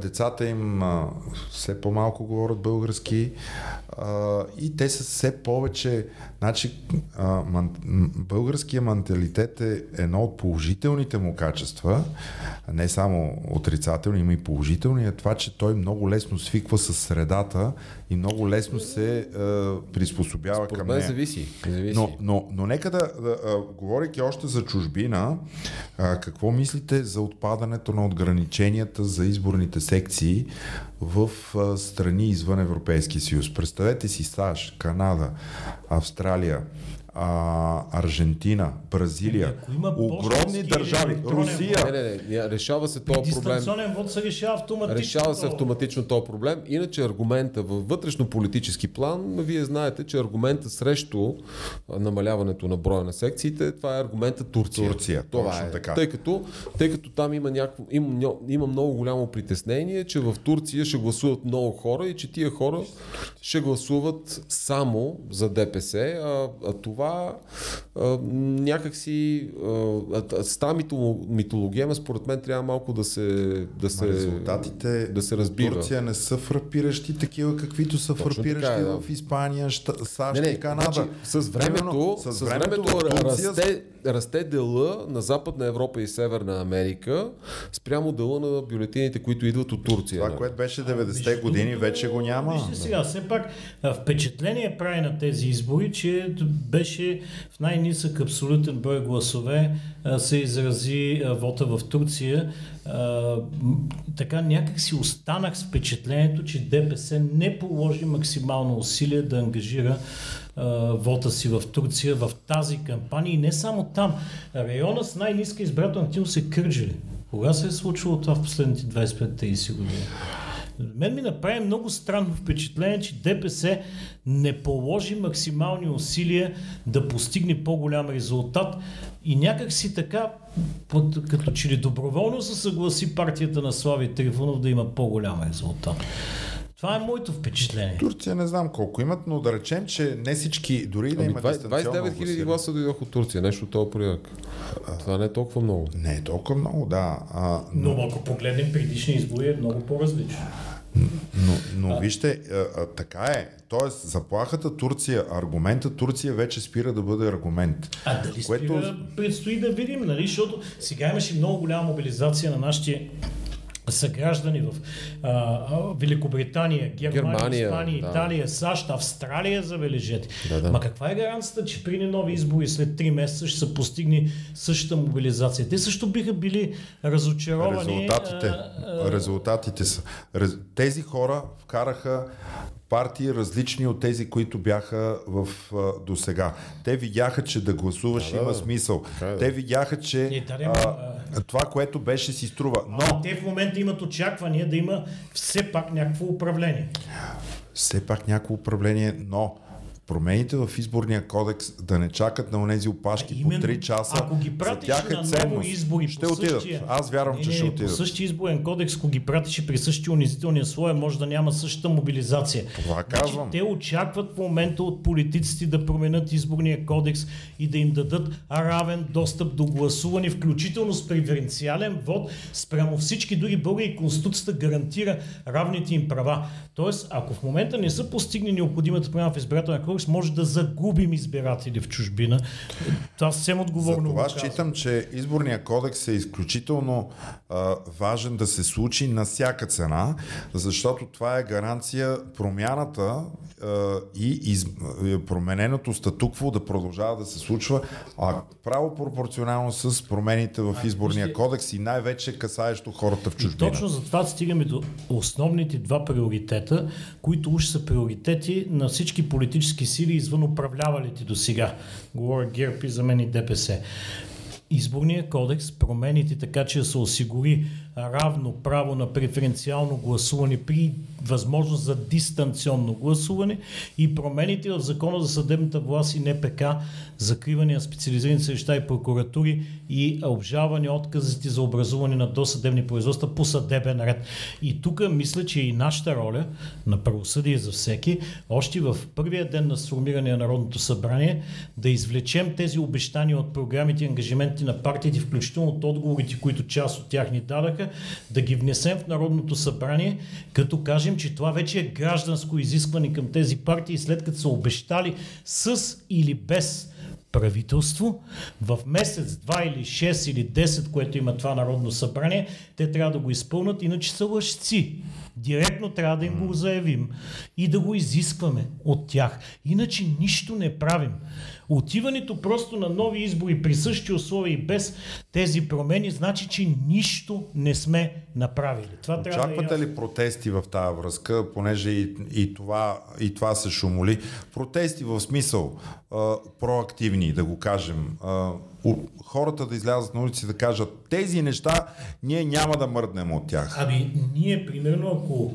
Децата им все по-малко говорят български и те са все повече. Значи, българския менталитет е едно от положителните му качества, не само отрицателни, има и положителни, е това, че той много лесно свиква с средата и много лесно се приспособява Според към нея. зависи. зависи. Но, но, но нека да, да говорейки още за чужбина, какво мислите за отпадането на ограниченията за изборните секции в страни извън Европейския съюз? Представете си САЩ, Канада, Австралия, а, Аржентина, Бразилия, Ако има огромни държави, Русия. Не, не, не, ня- решава се този проблем. вод се решава автоматично. Решава се автоматично този проблем. Иначе аргумента във вътрешно-политически план, вие знаете, че аргумента срещу намаляването на броя на секциите, това е аргумента Турция. Турция, това точно е. така. Тъй като, тъй като там има, някакво, има, има много голямо притеснение, че в Турция ще гласуват много хора и че тия хора ще гласуват само за ДПС, а, а това а, някакси а, с тази митоло- митологема според мен трябва малко да се да се, Резултатите да се разбива. Турция не са фрапиращи такива, каквито са Точно фрапиращи така е, да. в Испания, Ща, САЩ Не, не, и Канада. значи, с времето, Примерно, с времето, в Турция расте, расте дела на Западна Европа и Северна Америка спрямо дела на бюлетините, които идват от Турция. Това, нали? което беше 90-те Вижте, години, другото- вече го няма. Вижте сега, все пак впечатление прави на тези избори, че беше в най-нисък абсолютен брой гласове се изрази вота в Турция. Така някак си останах с впечатлението, че ДПС не положи максимално усилие да ангажира вота си в Турция в тази кампания и не само там. Района с най-ниска избирателна активност е Кърджали. Кога се е случило това в последните 25-30 години? Мен ми направи много странно впечатление, че ДПС не положи максимални усилия да постигне по-голям резултат и някак си така, под, като че ли доброволно се съгласи партията на Слави Трифонов да има по-голям резултат. Това е моето впечатление. Турция не знам колко имат, но да речем, че не всички, дори да Ами, имат 20 дистанционно 29 000 гласуване. гласа дойдоха от Турция, нещо от този порядък. Това не е толкова много. Не е толкова много, да. А, Но но, ако погледнем предишни избори е много по-различно. но, но вижте, а, а, така е. Тоест, заплахата Турция, аргумента Турция вече спира да бъде аргумент. А дали Което- спира, предстои да видим, нали? Защото сега имаше много голяма мобилизация на нашите съграждани в а, Великобритания, Германия, Германия, Испания, да. Италия, САЩ, Австралия, забележете. Да, да. Ма каква е гаранцията, че при нови избори след 3 месеца ще се постигне същата мобилизация? Те също биха били разочаровани. Резултатите, а, а, резултатите са. Тези хора вкараха партии различни от тези, които бяха в а, до сега. Те видяха, че да гласуваш Да, има да. смисъл. Така е, да. Те видяха, че Не, да, не, а, това, което беше си струва. Но Но те в момента имат очаквания да има все пак някакво управление. все пак някакво управление, но промените в изборния кодекс да не чакат на онези опашки по Именно, 3 часа. Ако ги за пратиш тях е на ценност. избори ще по отидат. същия, Аз вярвам, не, че не, ще не, отидат. По същия изборен кодекс, ако ги пратиш при същия унизителния слой, може да няма същата мобилизация. Това казвам. те очакват в момента от политиците да променят изборния кодекс и да им дадат равен достъп до гласуване, включително с преференциален вод спрямо всички други българи. Конституцията гарантира равните им права. Тоест, ако в момента не са постигне необходимата промяна в избирателния кодекс, може да загубим избиратели в чужбина. Това съвсем отговорно. За това считам, че изборния кодекс е изключително а, важен да се случи на всяка цена, защото това е гаранция промяната а, и из, а, промененото статукво да продължава да се случва, а право пропорционално с промените в изборния кодекс и най-вече касаещо хората в И чужбина. точно за това стигаме до основните два приоритета, които уж са приоритети на всички политически сили извън управлявалите до сега. Говоря ГЕРБ и за мен и ДПС. Изборния кодекс, промените така, че да се осигури равно право на преференциално гласуване при възможност за дистанционно гласуване и промените в Закона за съдебната власт и НПК, закриване на специализирани съдища и прокуратури и обжаване отказите за образуване на досъдебни производства по съдебен ред. И тук мисля, че и нашата роля на правосъдие за всеки, още в първия ден на сформиране на Народното събрание, да извлечем тези обещания от програмите и ангажименти на партиите, включително от отговорите, които част от тях ни дадаха, да ги внесем в Народното събрание, като кажем, че това вече е гражданско изискване към тези партии, след като са обещали с или без правителство, в месец, два или 6 или 10, което има това Народно събрание, те трябва да го изпълнат, иначе са лъжци. Директно трябва да им го заявим и да го изискваме от тях. Иначе нищо не правим. Отиването просто на нови избори при същи условия и без тези промени значи, че нищо не сме направили. Това Очаквате да е ли протести в тази връзка, понеже и, и, това, и това се шумоли? Протести в смисъл а, проактивни, да го кажем. А, хората да излязат на улици и да кажат тези неща, ние няма да мърднем от тях. Ами, ние, примерно, ако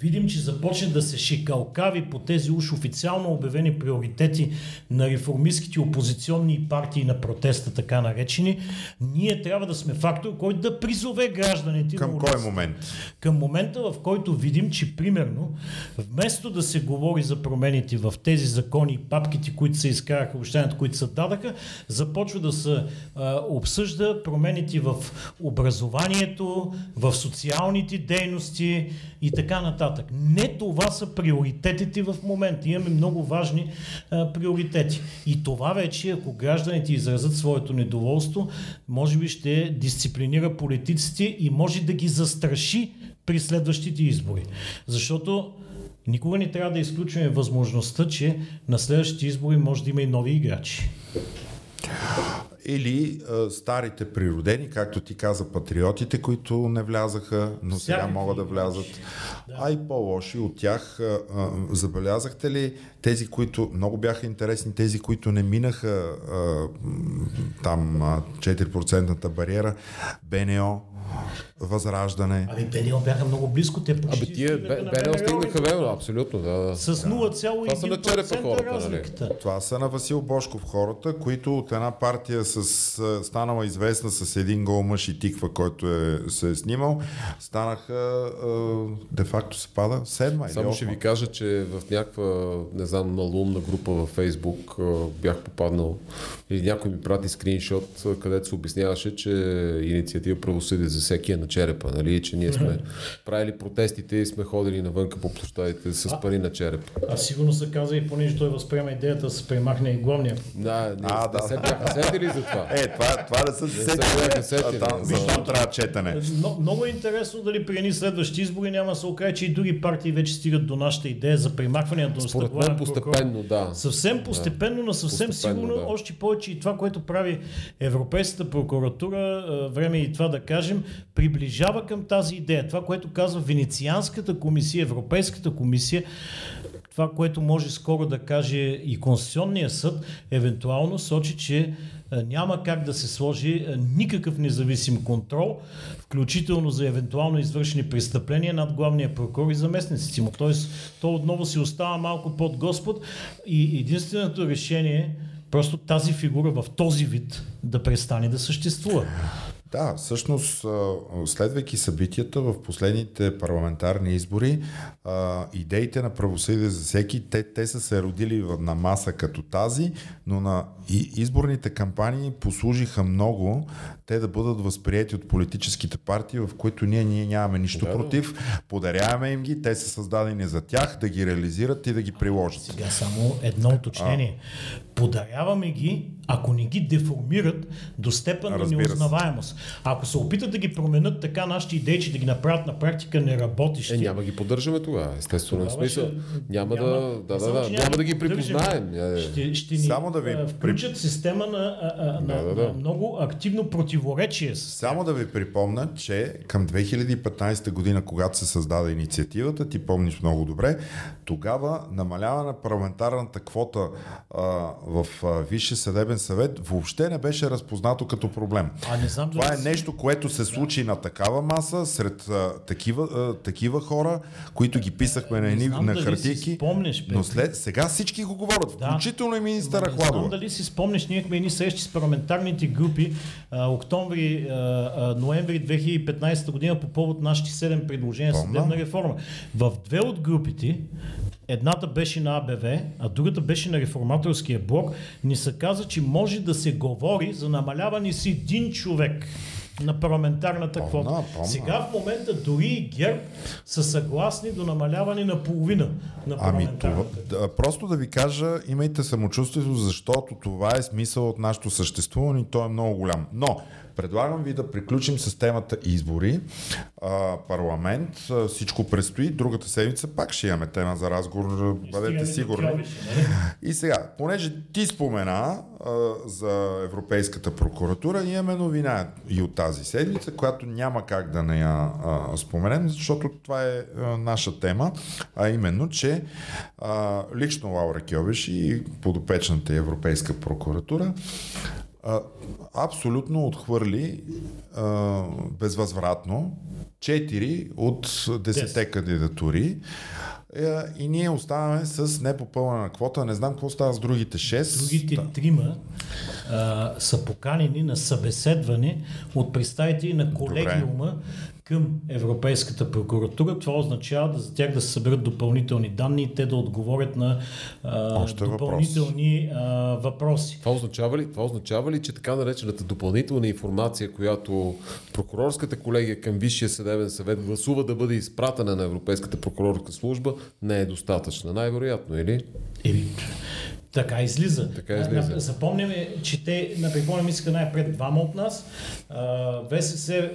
видим, че започне да се шикалкави по тези уж официално обявени приоритети на реформистските опозиционни партии на протеста, така наречени, ние трябва да сме фактор, който да призове гражданите. Към кой момент? Към момента, в който видим, че примерно, вместо да се говори за промените в тези закони и папките, които се изкараха, обещанията, които се дадаха, започва да се а, обсъжда промените в образованието, в социалните дейности и така нататък. Не това са приоритетите в момента. Имаме много важни приоритети. И това вече, ако гражданите изразят своето недоволство, може би ще дисциплинира политиците и може да ги застраши при следващите избори. Защото никога не трябва да изключваме възможността, че на следващите избори може да има и нови играчи или а, старите природени, както ти каза, патриотите, които не влязаха, но сега Всякакви могат да влязат. Да. А и по-лоши от тях. А, а, забелязахте ли тези, които много бяха интересни, тези, които не минаха а, там а, 4 бариера, БНО, Възраждане. Ами БНО бяха много близко. Те почти Абе тия БНО стигнаха верно, абсолютно. Да. С 0,1% нали? Това са на Васил Бошков хората, които от една партия с, станала известна с един гол мъж и тиква, който е, се е снимал, станаха де-факто се пада седма Само ще ви кажа, че в някаква, не знам, малумна група във Фейсбук бях попаднал или някой ми прати скриншот, където се обясняваше, че инициатива правосъдие за всеки е на черепа, нали? че ние сме правили протестите и сме ходили навънка по площадите с пари на черепа. А сигурно се каза и понеже той възприема идеята да се премахне и главния. Да, не, а, да. се бяха сетили за това. Е, това, това да са се сетили. Защо трябва четене? Но, много е интересно дали при едни следващи избори няма да се окаже, че и други партии вече стигат до нашата идея за премахване на Според мен постепенно, да. Съвсем постепенно, но съвсем постепенно, сигурно, да. още повече и това, което прави Европейската прокуратура, време и това да кажем, приближава към тази идея. Това, което казва Венецианската комисия, Европейската комисия, това, което може скоро да каже и Конституционния съд, евентуално сочи, че няма как да се сложи никакъв независим контрол, включително за евентуално извършени престъпления над главния прокурор и заместниците му. Тоест, то отново си остава малко под Господ и единственото решение е просто тази фигура в този вид да престане да съществува. Да, всъщност, следвайки събитията в последните парламентарни избори, идеите на правосъдие за всеки, те, те са се родили на маса като тази, но на изборните кампании послужиха много те да бъдат възприяти от политическите партии, в които ние, ние нямаме нищо да, против. Подаряваме им ги, те са създадени за тях, да ги реализират и да ги приложат. Сега само едно уточнение. А... Подаряваме ги, ако не ги деформират до степен на неузнаваемост. Ако се опитат да ги променят така нашите идеи, че да ги направят на практика неработещи. Е, няма ги поддържаме тогава, естествено. Тогава смисъл. Ще, няма, няма, да, да, да, да, няма да ги припознаем. Ще, ще ни Само да ви включат система на, а, на, да, да, да. на много активно противоречие. С Само да ви припомня, че към 2015 година, когато се създаде инициативата, ти помниш много добре, тогава намалява на парламентарната квота а, в а, Висше съдебен съвет въобще не беше разпознато като проблем. А не знам това Това е нещо, което се случи на такава маса, сред а, такива, а, такива хора, които ги писахме на, едни, на хартийки. спомняш, но след, сега всички го говорят, Да. включително и министъра Не знам Хладова. дали си спомняш, ние имахме едни срещи с парламентарните групи а, октомври, а, а, ноември 2015 година по повод нашите 7 предложения за съдебна реформа. В две от групите, едната беше на АБВ, а другата беше на реформаторския блок, ни се каза, че може да се говори за намаляване с един човек на парламентарната Помня, квота. Сега в момента дори и ГЕРБ са съгласни до намаляване на половина на Ами това, парламентарната да, просто да ви кажа, имайте самочувствието, защото това е смисъл от нашето съществуване и то е много голям. Но предлагам ви да приключим с темата избори, а, парламент, а, всичко предстои. Другата седмица пак ще имаме тема за разговор, бъдете сигурни. Нали? И сега, понеже ти спомена а, за Европейската прокуратура, имаме новина и от тази седмица, която няма как да не я а, споменем, защото това е а, наша тема, а именно, че а, лично Лаура Кьовеш и подопечната Европейска прокуратура а, абсолютно отхвърли а, безвъзвратно 4 от 10 Десет. кандидатури е, и ние оставаме с непопълнена квота. Не знам какво става с другите 6. Другите трима а, са поканени на събеседване от представители на колегиума към Европейската прокуратура. Това означава да, за тях да се съберат допълнителни данни и те да отговорят на а, Още въпрос. допълнителни а, въпроси. Това означава, ли, това означава ли, че така наречената допълнителна информация, която прокурорската колегия към Висшия съдебен съвет гласува да бъде изпратена на Европейската прокурорска служба, не е достатъчна? Най-вероятно, или? Еми, така излиза. Така излиза. На- Запомняме, че те, на припомням, искаха най-пред двама от нас. ВСС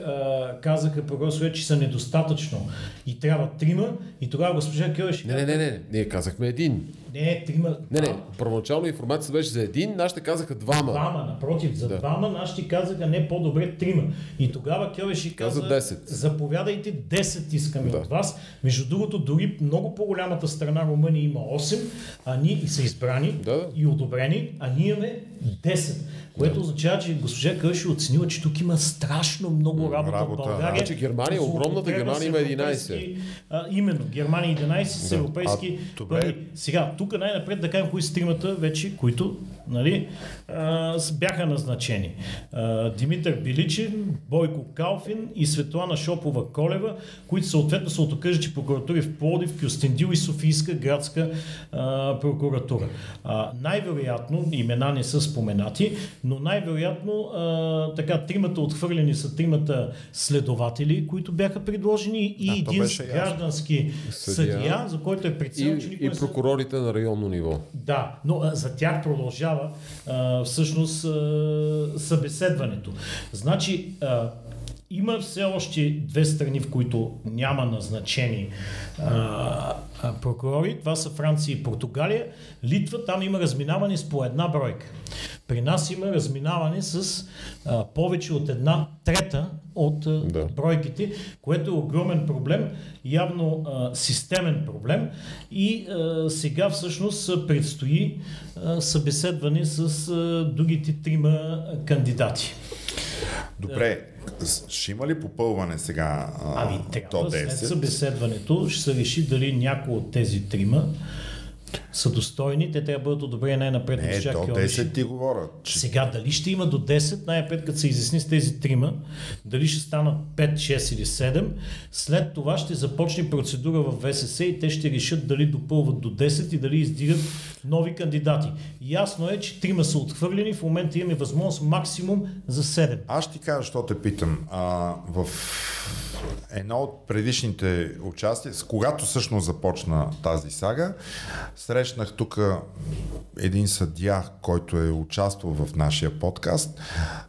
казаха прокурор че са недостатъчно и трябва трима. И тогава госпожа Кьовеш Не, не, не, не. Ние казахме един. Не, трима. Не, не. Първоначално информацията беше за един, нашите казаха двама. Двама, напротив, за Да. двама нашите казаха не по-добре трима. И тогава Кьовеши каза, Каза 10. заповядайте 10 искаме Да. от вас. Между другото, дори много по-голямата страна Румъния има 8, а ние и са избрани Да, да. и одобрени, а ние имаме 10. Което означава, че госпожа Кърши оценила, че тук има страшно много работа, Работа, в да. България. Значи Германия, огромната Германия има 11. европейски- А, именно, Германия 11 с европейски А, пари. Сега, тук най-напред да кажем кои са тримата вече, които нали, а, бяха назначени. А, Димитър Биличев, Бойко Калфин и Светлана Шопова-Колева, които съответно са от окръжни прокуратури в Плодив, Кюстендил и Софийска градска а, прокуратура. А, най-вероятно, имена не са споменати, но най-вероятно а, така, тримата отхвърлени са тримата следователи, които бяха предложени и Да, един граждански съдия, Съдия. за който е преценил, че И, прокурорите на районно ниво. да, но а, за тях продължава а, всъщност а, събеседването. Значи, а, има все още две страни, в които няма назначени а, прокурори. Това са Франция и Португалия. Литва, там има разминаване с по една бройка. При нас има разминаване с а, повече от една трета от а, Да. бройките, което е огромен проблем, явно а, системен проблем и а, сега всъщност предстои а, събеседване с а, другите трима кандидати. Добре, ще има ли попълване сега а, Ами трябва след 10? събеседването ще се реши дали някой от тези трима са достойни, те трябва да бъдат одобрени най-напред Не, до Кьовеши. 10 ти говоря. Че... Сега, дали ще има до 10, най-напред като се изясни с тези трима, дали ще станат 5, 6 или 7, след това ще започне процедура в ВСС и те ще решат дали допълват до 10 и дали издигат нови кандидати. Ясно е, че трима са отхвърлени, в момента имаме възможност максимум за 7. Аз ще ти кажа, що те питам. А, в едно от предишните участия, с когато всъщност започна тази сага, срещнах тук един съдия, който е участвал в нашия подкаст.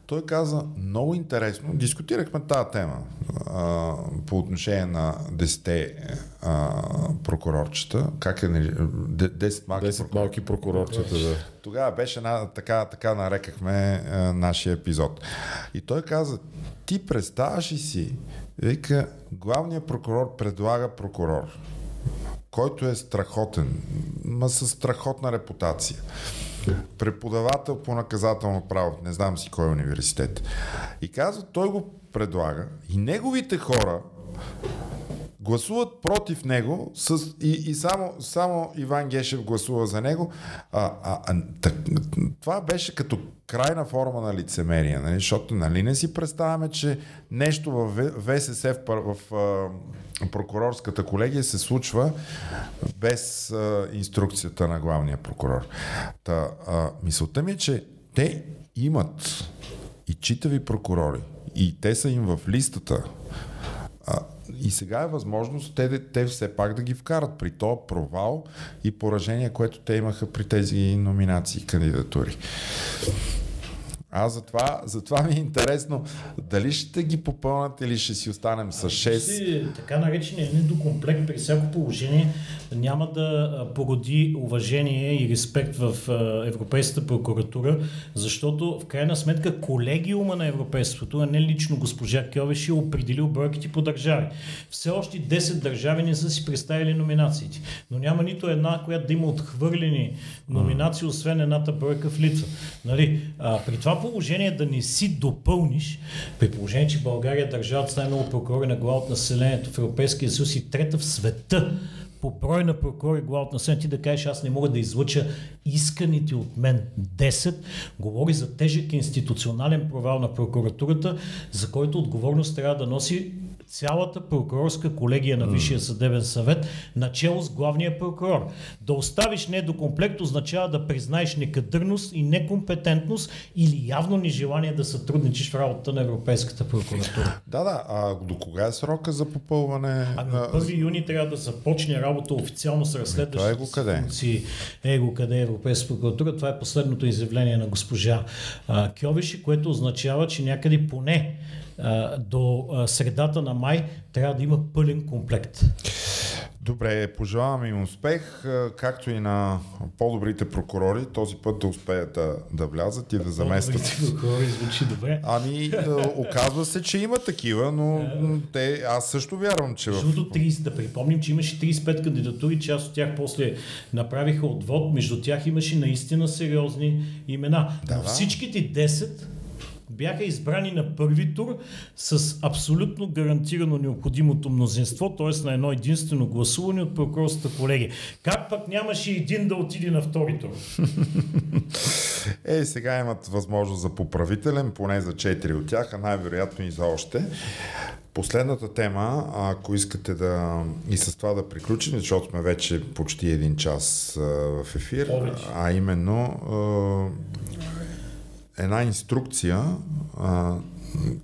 Той каза, много интересно, дискутирахме тази тема а, по отношение на 10 а, прокурорчета, как е, нали, де- 10 малки 10 малки прокурорчета, да. тогава беше една, така, така нарекахме а, нашия епизод. И той каза, ти представяш ли си, вика, главният прокурор предлага прокурор, който е страхотен, ма със страхотна репутация. преподавател по наказателно право, не знам си кой е университет. И казва, той го предлага и неговите хора гласуват против него с, и, и само, само Иван Гешев гласува за него. А, а, а, так, това беше като крайна форма на лицемерие, нали? защото нали не си представяме, че нещо в ВСС в, в, в прокурорската колегия се случва без а, инструкцията на главния прокурор. Та, а, мисълта ми е, че те имат и читави прокурори, и те са им в листата. А, и сега е възможност те, те все пак да ги вкарат при този провал и поражение, което те имаха при тези номинации и кандидатури. Аз затова, затова ми е интересно дали ще ги попълнат или ще си останем с 6. Си, така наречения недокомплект при всяко положение няма да породи уважение и респект в Европейската прокуратура, защото в крайна сметка колегиума на Европейството, а не лично госпожа Кьовеш е определил бройките по държави. Все още 10 държави не са си представили номинациите, но няма нито една, която да има отхвърлени номинации, освен едната бройка в Литва. Нали? А, при това положение да не си допълниш, при положение, че България е държавата с най-много прокурори на глава от населението в Европейския съюз и трета в света по брой на прокурори глава от населението, ти да кажеш, аз не мога да излъча исканите от мен 10, говори за тежък институционален провал на прокуратурата, за който отговорност трябва да носи цялата прокурорска колегия на Висшия съдебен съвет, начало с главния прокурор. Да оставиш недокомплект означава да признаеш некадърност и некомпетентност или явно нежелание да сътрудничиш в работата на Европейската прокуратура. Да, да. А до кога е срока за попълване? Ами от 1 юни трябва да започне работа официално с разследващите Ами, Това е къде? функции. Его къде е Европейска прокуратура. Това е последното изявление на госпожа а, Кьовиши, което означава, че някъде поне а, до а, средата на май трябва да има пълен комплект. Добре, пожелавам им успех, както и на по-добрите прокурори, този път да успеят да, да влязат и да заместят. По-добрите прокурори звучи добре. Ами, оказва се, че има такива, но те, аз също вярвам, че. Между другото, 30, да припомним, че имаше 35 кандидатури, част от тях после направиха отвод, между тях имаше наистина сериозни имена. Да, Но да. всичките 10 бяха избрани на първи тур с абсолютно гарантирано необходимото мнозинство, т.е. на едно единствено гласуване от прокурорската колегия. Как пък нямаше един да отиде на втори тур? Е, сега имат възможност за поправителен, поне за 4 от тях, а най-вероятно и за още. Последната тема, ако искате да и с това да приключим, защото сме вече почти един час а, в ефир, Повече. а именно а, една инструкция, а,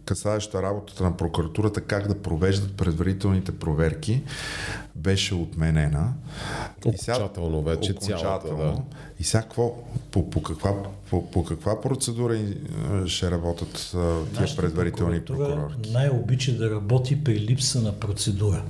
касаеща работата на прокуратурата, как да провеждат предварителните проверки, беше отменена. Окончателно вече цялата, окончателно. да. И сега какво, по, по, каква, по, по каква процедура а, ще работят а, тия Нашата предварителни прокурорки? Най-обича да работи при липса на процедура.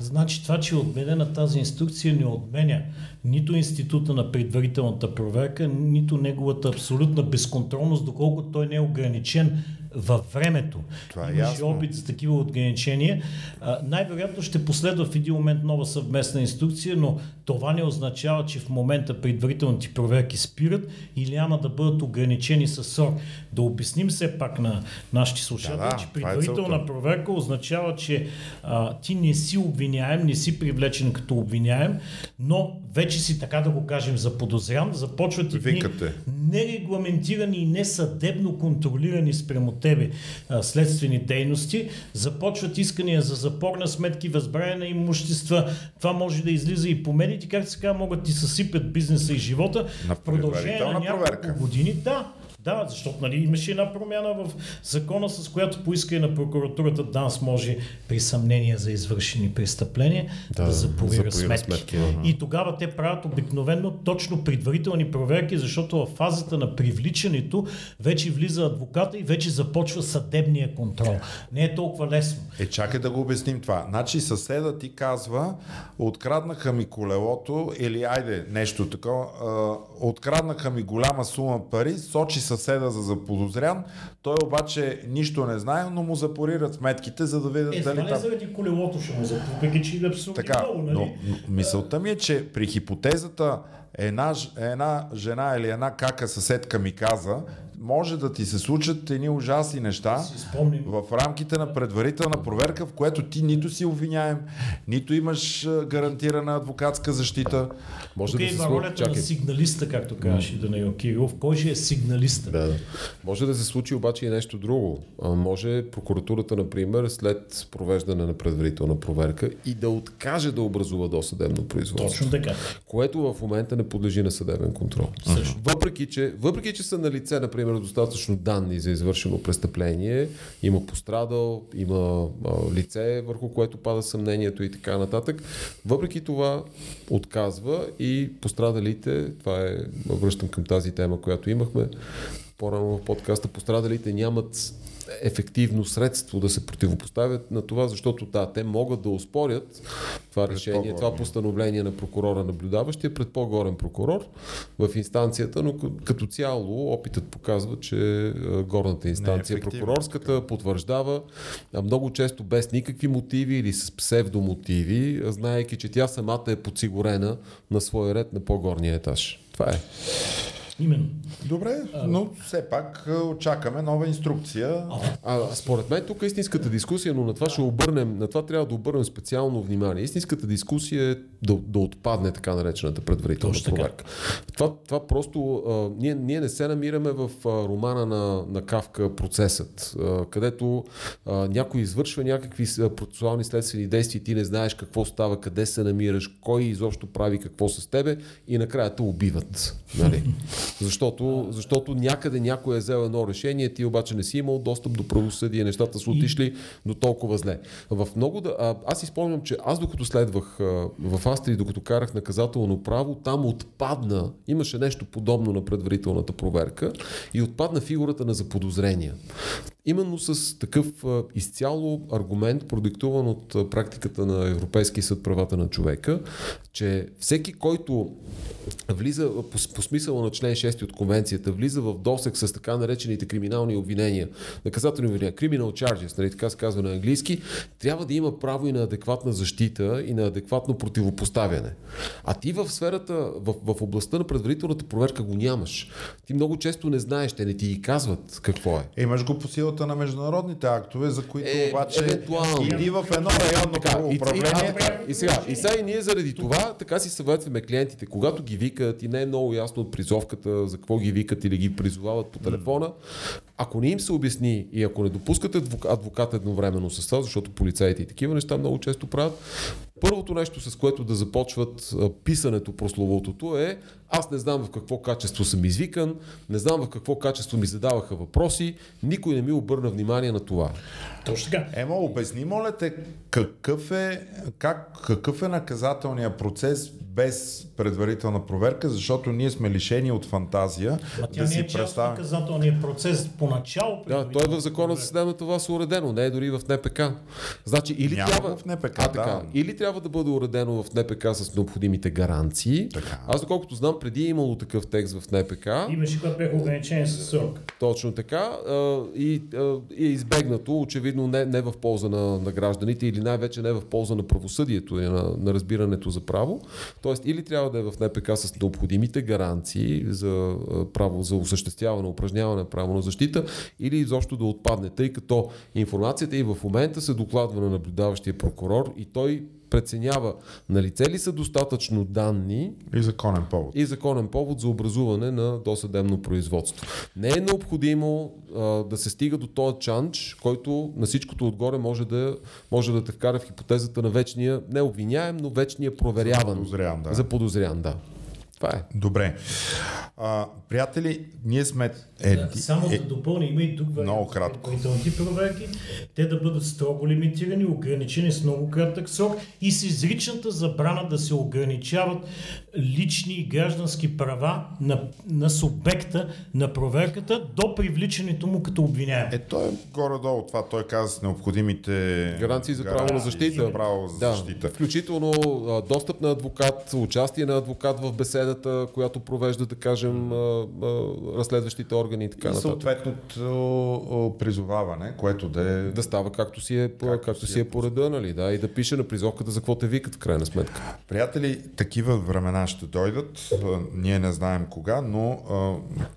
Значи това, че е отменена тази инструкция, не отменя нито института на предварителната проверка, нито неговата абсолютна безконтролност, доколкото той не е ограничен във времето. Това е Имаше ясно. опит за такива ограничения. А, най-вероятно ще последва в един момент нова съвместна инструкция, но това не означава, че в момента предварителните проверки спират или няма да бъдат ограничени със срок. Да обясним все пак на нашите слушатели, Да, да, че е предварителна целта. проверка означава, че а, ти не си обвиняем, не си привлечен като обвиняем, но вече си така да го кажем заподозрян, започват Викате. нерегламентирани и несъдебно контролирани спрямо тебе а, следствени дейности, започват искания за запор на сметки, възбране на имущества. Това може да излиза и по медиите, как се казва, могат ти съсипят бизнеса и живота. На в продължение на няколко проверка. години. Да, да, защото нали, имаше една промяна в закона, с която поиска и на прокуратурата ДАНС може при съмнение за извършени престъпления да, Да, запорира сметки. сметки, ага. И тогава те правят обикновено точно предварителни проверки, защото в фазата на привличането вече влиза адвоката и вече започва съдебния контрол. Не е толкова лесно. Е, чакай да го обясним това. Значи съседа ти казва, откраднаха ми колелото или айде нещо такова, откраднаха ми голяма сума пари, сочи с съседа за заподозрян. Той обаче нищо не знае, но му запорират сметките, за да видят Е, дали там... заради колелото ще му запомпеки, че е абсолютно Така, много, нали? но но мисълта ми е, че при хипотезата една, една жена или една кака съседка ми каза, може да ти се случат едни ужасни неща в рамките на предварителна проверка, в което ти нито си обвиняем, нито имаш гарантирана адвокатска защита. Може Тук да се идва случи. ролята Чакай. на сигналиста, както казваше Данаил Кирилов. Кой ще е сигналиста? Да, да. Може да се случи обаче и нещо друго. А, може прокуратурата, например, след провеждане на предварителна проверка и да откаже да образува досъдебно производство. Точно така. Което в момента не подлежи на съдебен контрол. Също. Въпреки че, въпреки, че са на лице, например, достатъчно данни за извършено престъпление, има пострадал, има а, лице, върху което пада съмнението и така нататък, въпреки това отказва и пострадалите, това е, връщам към тази тема, която имахме по-рано в подкаста, пострадалите нямат ефективно средство да се противопоставят на това, защото да, те могат да успорят това решение, това по-горния. постановление на прокурора наблюдаващия пред по-горен прокурор в инстанцията, но като цяло опитът показва, че а, горната инстанция, ефективно, прокурорската, потвърждава много често без никакви мотиви или с псевдомотиви, а, знаейки, че тя самата е подсигурена на своя ред на по-горния етаж. Това е. Именно. Добре, но все пак очакаме нова инструкция. А, според мен тук е истинската дискусия, но на това ще обърнем, на това трябва да обърнем специално внимание. Истинската дискусия е да, да отпадне така наречената предварителна Точно проверка. Това, това просто, а, ние, ние не се намираме в а, романа на, на Кавка процесът, а, където а, някой извършва някакви процесуални следствени действия и ти не знаеш какво става, къде се намираш, кой изобщо прави какво с тебе и накрая те убиват. Нали? Защото, защото някъде някой е взел едно решение, ти обаче не си имал достъп до правосъдие, нещата са отишли до толкова зле. В много да, а, аз си спомням, че аз докато следвах а, в Австрия, докато карах наказателно право, там отпадна, имаше нещо подобно на предварителната проверка и отпадна фигурата на заподозрения. Именно с такъв а, изцяло аргумент, продиктуван от а, практиката на Европейски съд правата на човека, че всеки, който влиза по, по смисъла на член 6 от конвенцията, влиза в досек с така наречените криминални обвинения, наказателни обвинения, criminal charges, нали, така се казва на английски, трябва да има право и на адекватна защита и на адекватно противопоставяне. А ти в сферата, в, в областта на предварителната проверка го нямаш. Ти много често не знаеш, те не ти и казват какво е. Имаш го по силата на международните актове, за които Е, обаче евентуално. иди в едно районно Така, и, и, управление. а, така, и сега, и сега и ние заради това така си съветваме клиентите, когато ги викат и не е много ясно от призовката за какво ги викат или ги призовават по телефона, ако не им се обясни и ако не допускате адвок- адвокат едновременно с това, защото полицаите и такива неща много често правят, първото нещо, с което да започват а, писането прословутото е аз не знам в какво качество съм извикан, не знам в какво качество ми задаваха въпроси, никой не ми обърна внимание на това. Точно така. Ема, обясни, моля те, какъв е, как, какъв е наказателният процес без предварителна проверка, защото ние сме лишени от фантазия Ма тя да не си е част от представим. наказателния процес поначало. Да, той е в закона за съдебната власт уредено, не е дори в НПК. Значи или Няма трябва, в НПК, а, така, да. или трябва да бъде уредено в НПК с необходимите гаранции. Така. Аз доколкото знам, преди е имало такъв текст в НПК. Имаше, когато бяха ограничени с срок. Точно така. И, е избегнато, очевидно не, не в полза на, на гражданите или най-вече не в полза на правосъдието и на, на разбирането за право. Тоест или трябва да е в НПК с необходимите гаранции за право за осъществяване, упражняване на право на защита, или изобщо да отпадне, тъй като информацията и в момента се докладва на наблюдаващия прокурор и той преценява на лице ли са достатъчно данни И законен повод. и законен повод за образуване на досъдебно производство. Не е необходимо а, да се стига до този чанч, който на всичкото отгоре може да, може да те вкара в хипотезата на вечния, не обвиняем, но вечния проверяван. Подозрян, да. За подозрян, да. Това е. Добре. А, приятели, ние сме... Е, Да, само е, да допълня, има и друг вариант. Много кратко. проверки. Те да бъдат строго лимитирани, ограничени с много кратък срок и с изричната забрана да се ограничават лични и граждански права на, на субекта на проверката до привличането му като обвиняем. е, той е горе-долу това. Той каза с необходимите Гаранции за право на защита. За право за Да, защита. включително а, достъп на адвокат, участие на адвокат в беседата, която провежда, да кажем, разследващите органи и така И нататък. съответното призоваване, което да е... Да става както си е, както, както си е по реда, нали, да, и да пише на призовката за какво те викат в крайна сметка. Приятели, такива времена ще дойдат. Ние не знаем кога, но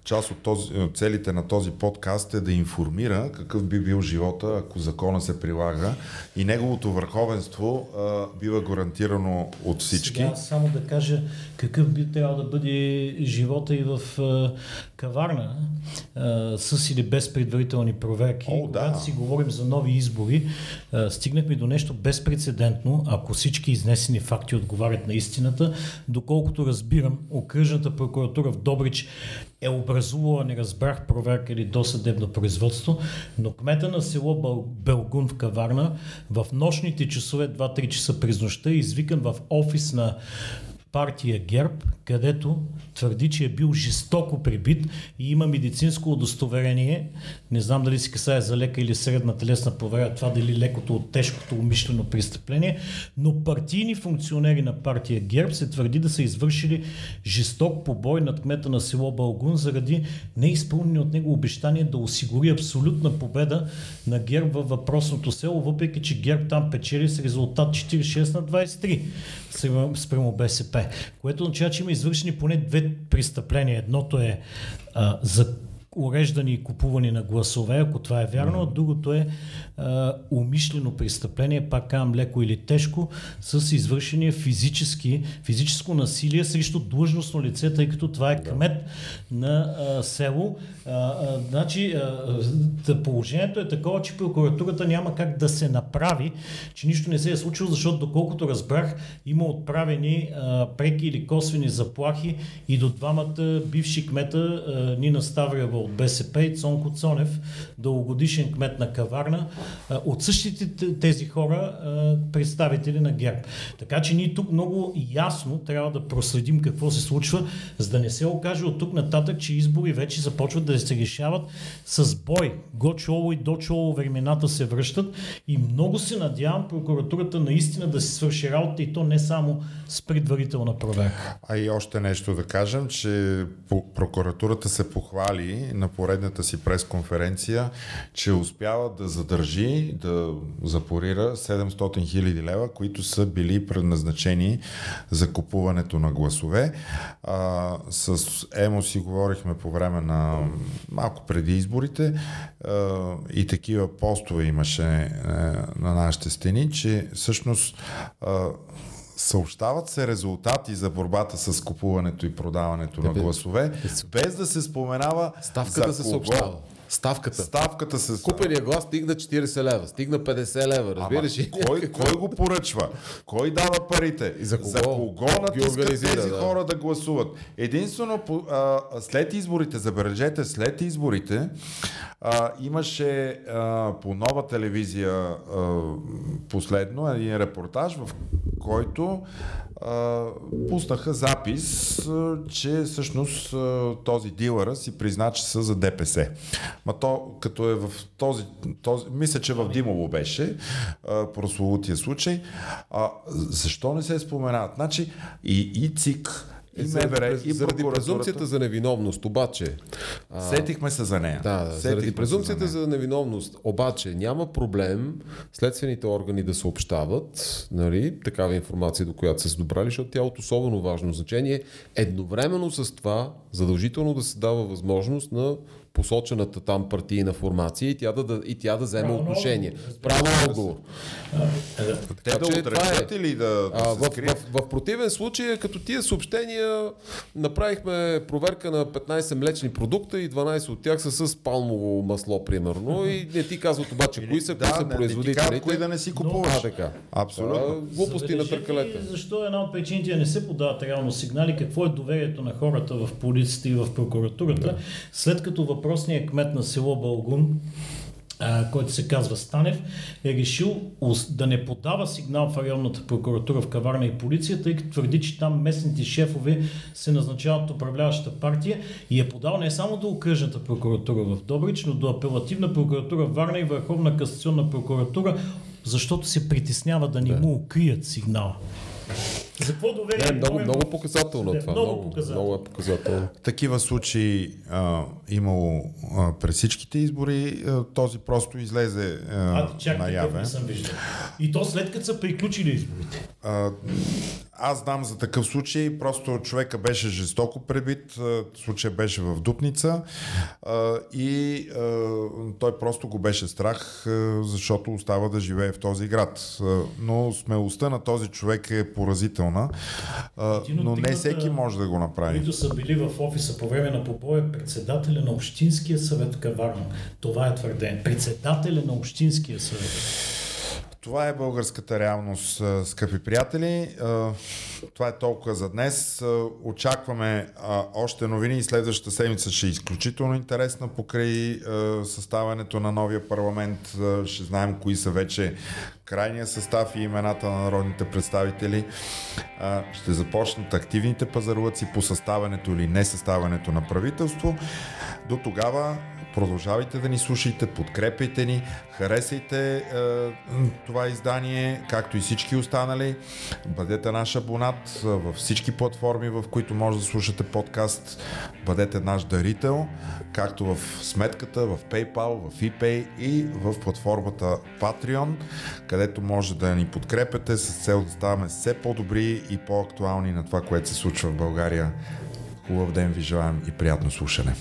част от този, целите на този подкаст е да информира какъв би бил живота, ако закона се прилага и неговото върховенство бива гарантирано от всички. Сега само да кажа какъв би трябвало да бъде живота и в а, каварна, а, с или без предварителни проверки. О, да. Когато си говорим за нови избори, а, стигнахме до нещо безпредседентно, ако всички изнесени факти отговарят на истината. Доколкото разбирам, окръжната прокуратура в Добрич е образувала, не разбрах проверка или досъдебно производство, но кмета на село Белгун в Каварна в нощните часове, 2-3 часа през нощта, е извикан в офис на партия ГЕРБ, където твърди, че е бил жестоко прибит и има медицинско удостоверение. Не знам дали се касае за лека или средна телесна проверка, това дали лекото от тежкото умишлено престъпление, но партийни функционери на партия ГЕРБ се твърди да са извършили жесток побой над кмета на село Бългун заради неизпълнени от него обещание да осигури абсолютна победа на ГЕРБ във въпросното село, въпреки че ГЕРБ там печели с резултат 46 на 23 спрямо- БСП, което означава, че има извършени поне две престъпления. Едното е а, за уреждане и купуване на гласове, ако това е вярно, а другото е а, умишлено престъпление, пак казвам леко или тежко, с извършения физически, физическо насилие срещу длъжностно лице, тъй като това е кмет на а, село. А, а, значи, а, положението е такова, че прокуратурата няма как да се направи, че нищо не се е случило, защото доколкото разбрах, има отправени а, преки или косвени заплахи и до двамата бивши кмета а, Нина Ставрева от БСП и Цонко Цонев, дългогодишен кмет на Каварна, от същите тези хора представители на ГЕРБ. Така че ние тук много ясно трябва да проследим какво се случва, за да не се окаже от тук нататък, че избори вече започват да се решават с бой. Го-чоло и до-чоло времената се връщат и много се надявам прокуратурата наистина да си свърши работа и то не само с предварителна проверка. А и още нещо да кажем, че прокуратурата се похвали на поредната си пресконференция, че успява да задържи, да запорира 700 хиляди лева, които са били предназначени за купуването на гласове. А, с Емо си говорихме по време на малко преди изборите а, и такива постове имаше а, на нашите стени, че всъщност а, Съобщават се резултати за борбата с купуването и продаването на бе, гласове, без да се споменава Ставката за се кого. съобщава. Ставката. Ставката се Купения глас стигна 40 лева, стигна 50 лева, разбираш ли? кой, кой го поръчва? Кой дава парите? И за кого? за кого натискат тези да. хора да гласуват? Единствено по, а, след изборите, забележете, след изборите а, имаше а, по нова телевизия а, последно един репортаж, в който а, пуснаха запис, а, че всъщност а, този дилъра си призна, че са за ДПС. Ма то, като е в този, този мисля, че в Димово беше а, прословутия случай, а, защо не се споменават? Значи и, и ЦИК, и МВР, и заради прокуратурата. за невиновност, обаче. А, Сетихме се за нея. да, да, Сетихме заради се презумпцията за за невиновност. Обаче няма проблем следствените органи да съобщават нали, такава информация, до която са се добрали, защото тя е от особено важно значение. Едновременно с това задължително да се дава възможност на посочената там партийна формация и тя да, да, и тя да вземе Право отношение. Право отговор. Те Така да е. или да, да А, се в, скрият? в, в противен случай, като тия съобщения, направихме проверка на 15 млечни продукта и 12 от тях са с палмово масло, примерно. И не ти казват обаче кои са, кои да, са не, не производителите. кои да не си купуваш. А, така. Абсолютно. Това глупости на търкалета. Защо една от причините не се подават реално сигнали? Какво е доверието на хората в полицията и в прокуратурата, след като въпросният кмет на село Бългун а, който се казва Станев, е решил да не подава сигнал в районната прокуратура в Каварна и полиция, тъй като твърди, че там местните шефове се назначават от управляващата партия и е подал не само до окръжната прокуратура в Добрич, но до апелативна прокуратура в Варна и Върховна касационна прокуратура, защото се притеснява да не му укрият сигнала. За какво доверие? Не, много, много показателно Да, това. Много, Много, показателно. много е показателно. Такива случаи а, имало а, през всичките избори. А, този просто излезе а, А, чак наяве. не съм виждал. И то след като са приключили изборите. А, аз знам за такъв случай, просто човека беше жестоко пребит, случай беше в Дупница и той просто го беше страх, защото остава да живее в този град. Но смелостта на този човек е поразителна, но не всеки може да го направи. които са били в офиса по време на побоя, председателя на Общинския съвет Каварна. Това е твърдение. Председателя на Общинския съвет. Това е българската реалност, скъпи приятели. Това е толкова за днес. Очакваме още новини и следващата седмица ще е изключително интересна покрай съставането на новия парламент. Ще знаем кои са вече крайния състав и имената на народните представители. Ще започнат активните пазарлъци по съставането или несъставането на правителство. До тогава Продължавайте да ни слушайте, подкрепяйте ни, харесайте е, това издание, както и всички останали. Бъдете наш абонат е, във всички платформи, в които може да слушате подкаст. Бъдете наш дарител, както в сметката, в PayPal, в ePay и в платформата Patreon, където може да ни подкрепяте с цел да ставаме все по-добри и по-актуални на това, което се случва в България. Хубав ден ви желаем и приятно слушане.